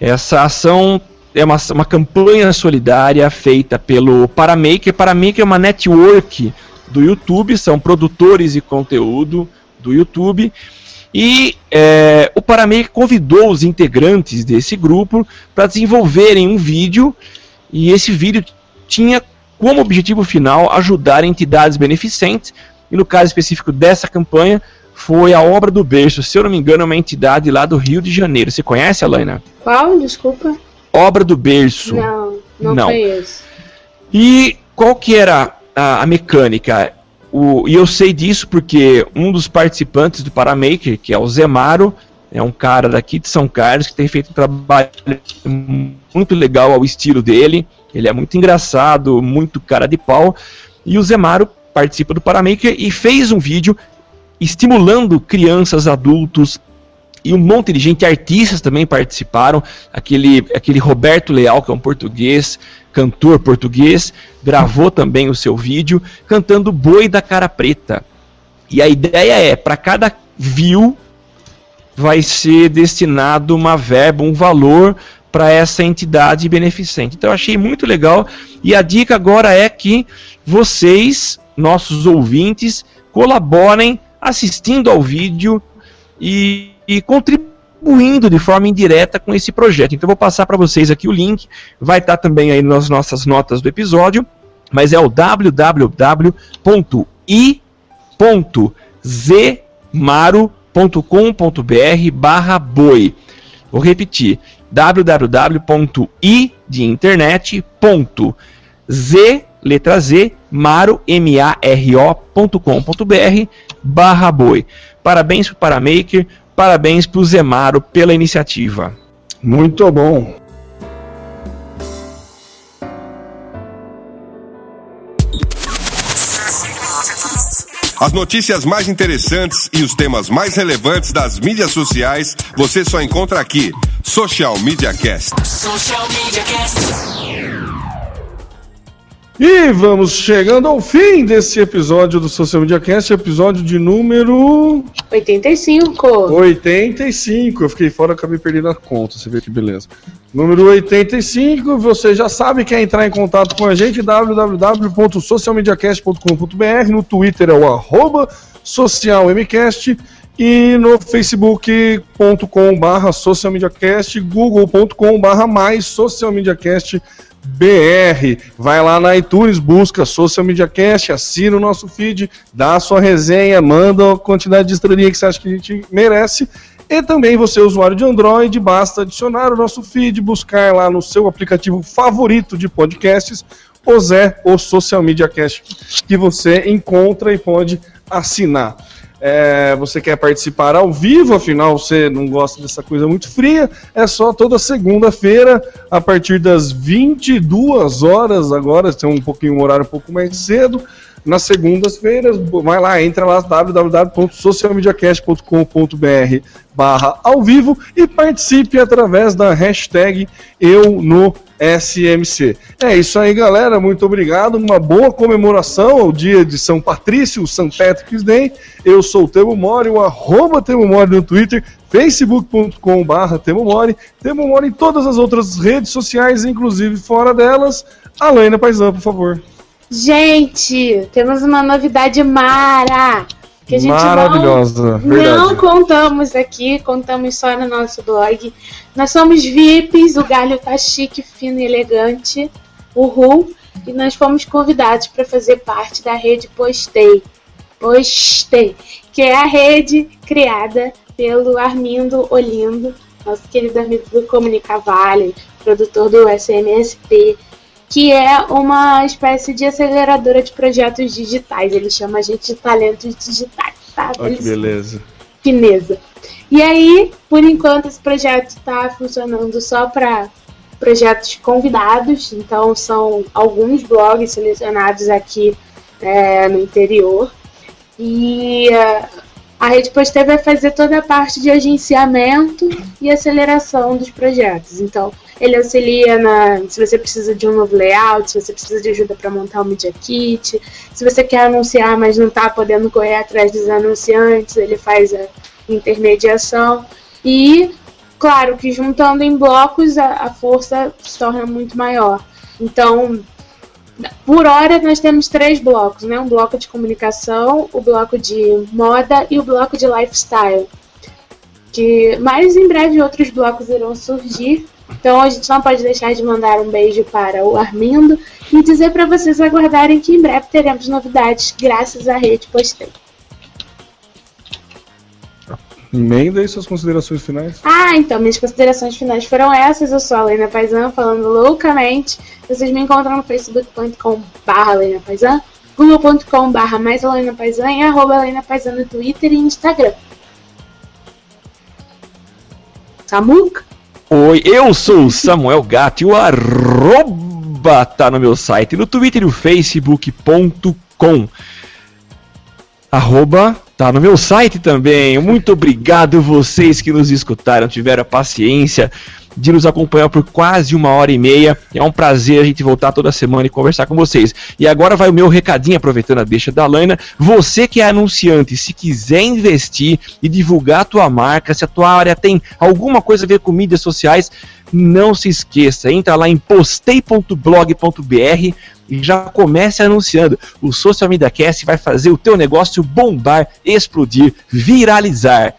Essa ação é uma, uma campanha solidária feita pelo Paramaker. Paramaker é uma network do YouTube, são produtores de conteúdo do YouTube. E é, o Paramaker convidou os integrantes desse grupo para desenvolverem um vídeo. E esse vídeo tinha como objetivo final ajudar entidades beneficentes. E no caso específico dessa campanha, foi a obra do berço. Se eu não me engano, é uma entidade lá do Rio de Janeiro. Você conhece, Alaina? Qual? Desculpa. Obra do berço. Não, não, Não. conheço. E qual que era a, a mecânica? O, e eu sei disso porque um dos participantes do Paramaker, que é o Zemaro, é um cara daqui de São Carlos que tem feito um trabalho muito legal ao estilo dele. Ele é muito engraçado, muito cara de pau. E o Zemaro participa do Paramaker e fez um vídeo estimulando crianças, adultos e um monte de gente, artistas também participaram. Aquele, aquele Roberto Leal, que é um português, cantor português, gravou também o seu vídeo cantando Boi da Cara Preta. E a ideia é, para cada view vai ser destinado uma verba, um valor para essa entidade beneficente. Então eu achei muito legal e a dica agora é que vocês, nossos ouvintes, colaborem assistindo ao vídeo e, e contribuindo de forma indireta com esse projeto. Então eu vou passar para vocês aqui o link, vai estar também aí nas nossas notas do episódio, mas é o www.i.zmaro.com.br barra boi. Vou repetir, www.i de internet ponto z letra z maro m a r o.com.br barra boi. Parabéns pro Paramaker, parabéns pro Zemaro pela iniciativa. Muito bom. As notícias mais interessantes e os temas mais relevantes das mídias sociais você só encontra aqui. Social Media Cast. Social Media Cast. E vamos chegando ao fim desse episódio do Social Media Cast, episódio de número 85. 85. Eu fiquei fora, acabei perdendo a conta, você vê que beleza. Número 85, você já sabe, quer entrar em contato com a gente, www.socialmediacast.com.br, no Twitter é o arroba socialmcast e no facebook.com barra socialmediacast, google.com barra mais socialmediacast BR. Vai lá na iTunes, busca Social Media Cast, assina o nosso feed, dá a sua resenha, manda a quantidade de estrelinha que você acha que a gente merece. E também você, usuário de Android, basta adicionar o nosso feed, buscar lá no seu aplicativo favorito de podcasts, o Zé, o Social Media Cast, que você encontra e pode assinar. É, você quer participar ao vivo, afinal você não gosta dessa coisa muito fria, é só toda segunda-feira, a partir das 22 horas, agora tem um pouquinho um horário um pouco mais cedo, nas segundas-feiras, vai lá, entra lá www.socialmediacast.com.br barra ao vivo e participe através da hashtag eu no SMC. É isso aí, galera. Muito obrigado. Uma boa comemoração ao dia de São Patrício, St. Patrick's Day. Eu sou o Temo Mori, o arroba Temo Mori no Twitter, facebook.com barra Temo Mori, Temo Mori em todas as outras redes sociais, inclusive fora delas. Alaina Paisão, por favor. Gente, temos uma novidade mara. Que a gente Maravilhosa, não, verdade. não contamos aqui, contamos só no nosso blog. Nós somos VIPs, o galho tá chique, fino e elegante, uhul. E nós fomos convidados para fazer parte da rede Postei. Postei, que é a rede criada pelo Armindo Olindo, nosso querido amigo do Comunicavalho, produtor do SMSP, que é uma espécie de aceleradora de projetos digitais. Ele chama a gente de talentos digitais, tá? Olha que beleza. fineza. E aí, por enquanto, esse projeto está funcionando só para projetos convidados, então são alguns blogs selecionados aqui é, no interior. E é, a Rede Postei vai fazer toda a parte de agenciamento e aceleração dos projetos. Então, ele auxilia na, se você precisa de um novo layout, se você precisa de ajuda para montar um Media Kit, se você quer anunciar, mas não está podendo correr atrás dos anunciantes, ele faz a intermediação. E claro que juntando em blocos a, a força se torna muito maior. Então, por hora nós temos três blocos, né? Um bloco de comunicação, o bloco de moda e o bloco de lifestyle. Que mais em breve outros blocos irão surgir. Então a gente não pode deixar de mandar um beijo para o Armindo e dizer para vocês aguardarem que em breve teremos novidades graças à rede Postei. Emenda aí suas considerações finais. Ah, então, minhas considerações finais foram essas. Eu sou a Lena Paisan, falando loucamente. Vocês me encontram no facebook.com.br Lena Paisan, google.com.br mais Helena Paisan e arroba Helena Paisan no Twitter e Instagram. Samuca? Oi, eu sou o Samuel Gato e o arroba tá no meu site, no Twitter e no facebook.com. Arroba tá no meu site também. Muito obrigado vocês que nos escutaram, tiveram a paciência de nos acompanhar por quase uma hora e meia. É um prazer a gente voltar toda semana e conversar com vocês. E agora vai o meu recadinho, aproveitando a deixa da Laina. Você que é anunciante, se quiser investir e divulgar a tua marca, se a tua área tem alguma coisa a ver com mídias sociais, não se esqueça, entra lá em postei.blog.br e já comece anunciando. O Social Media Cast vai fazer o teu negócio bombar, explodir, viralizar.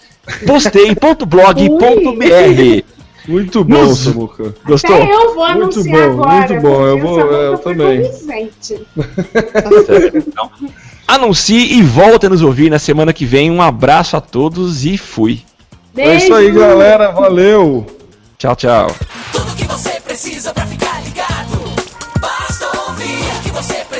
postei.blog.br Muito bom, Nos- Samuca. Gostou? Até eu vou Muito anunciar bom, agora. muito bom. Eu vou- é, eu também. Tá então. Anuncie e volte a nos ouvir na semana que vem. Um abraço a todos e fui. É isso aí, Beijo. galera. Valeu. Tchau, tchau.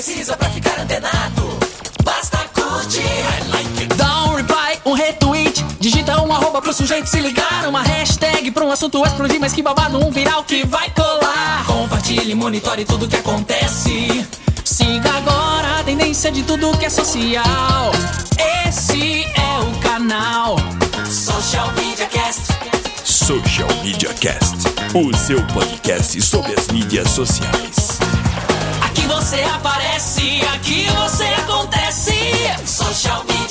Precisa pra ficar antenado. Basta curtir. I like it. Dá um reply, um retweet. Digita um arroba pro sujeito se ligar. Uma hashtag pra um assunto explodir. Mas que babado, um viral que vai colar. Compartilhe, monitore tudo que acontece. Siga agora a tendência de tudo que é social. Esse é o canal Social Media Cast. Social Media Cast, o seu podcast sobre as mídias sociais. Aqui você aparece, aqui você acontece. Social Media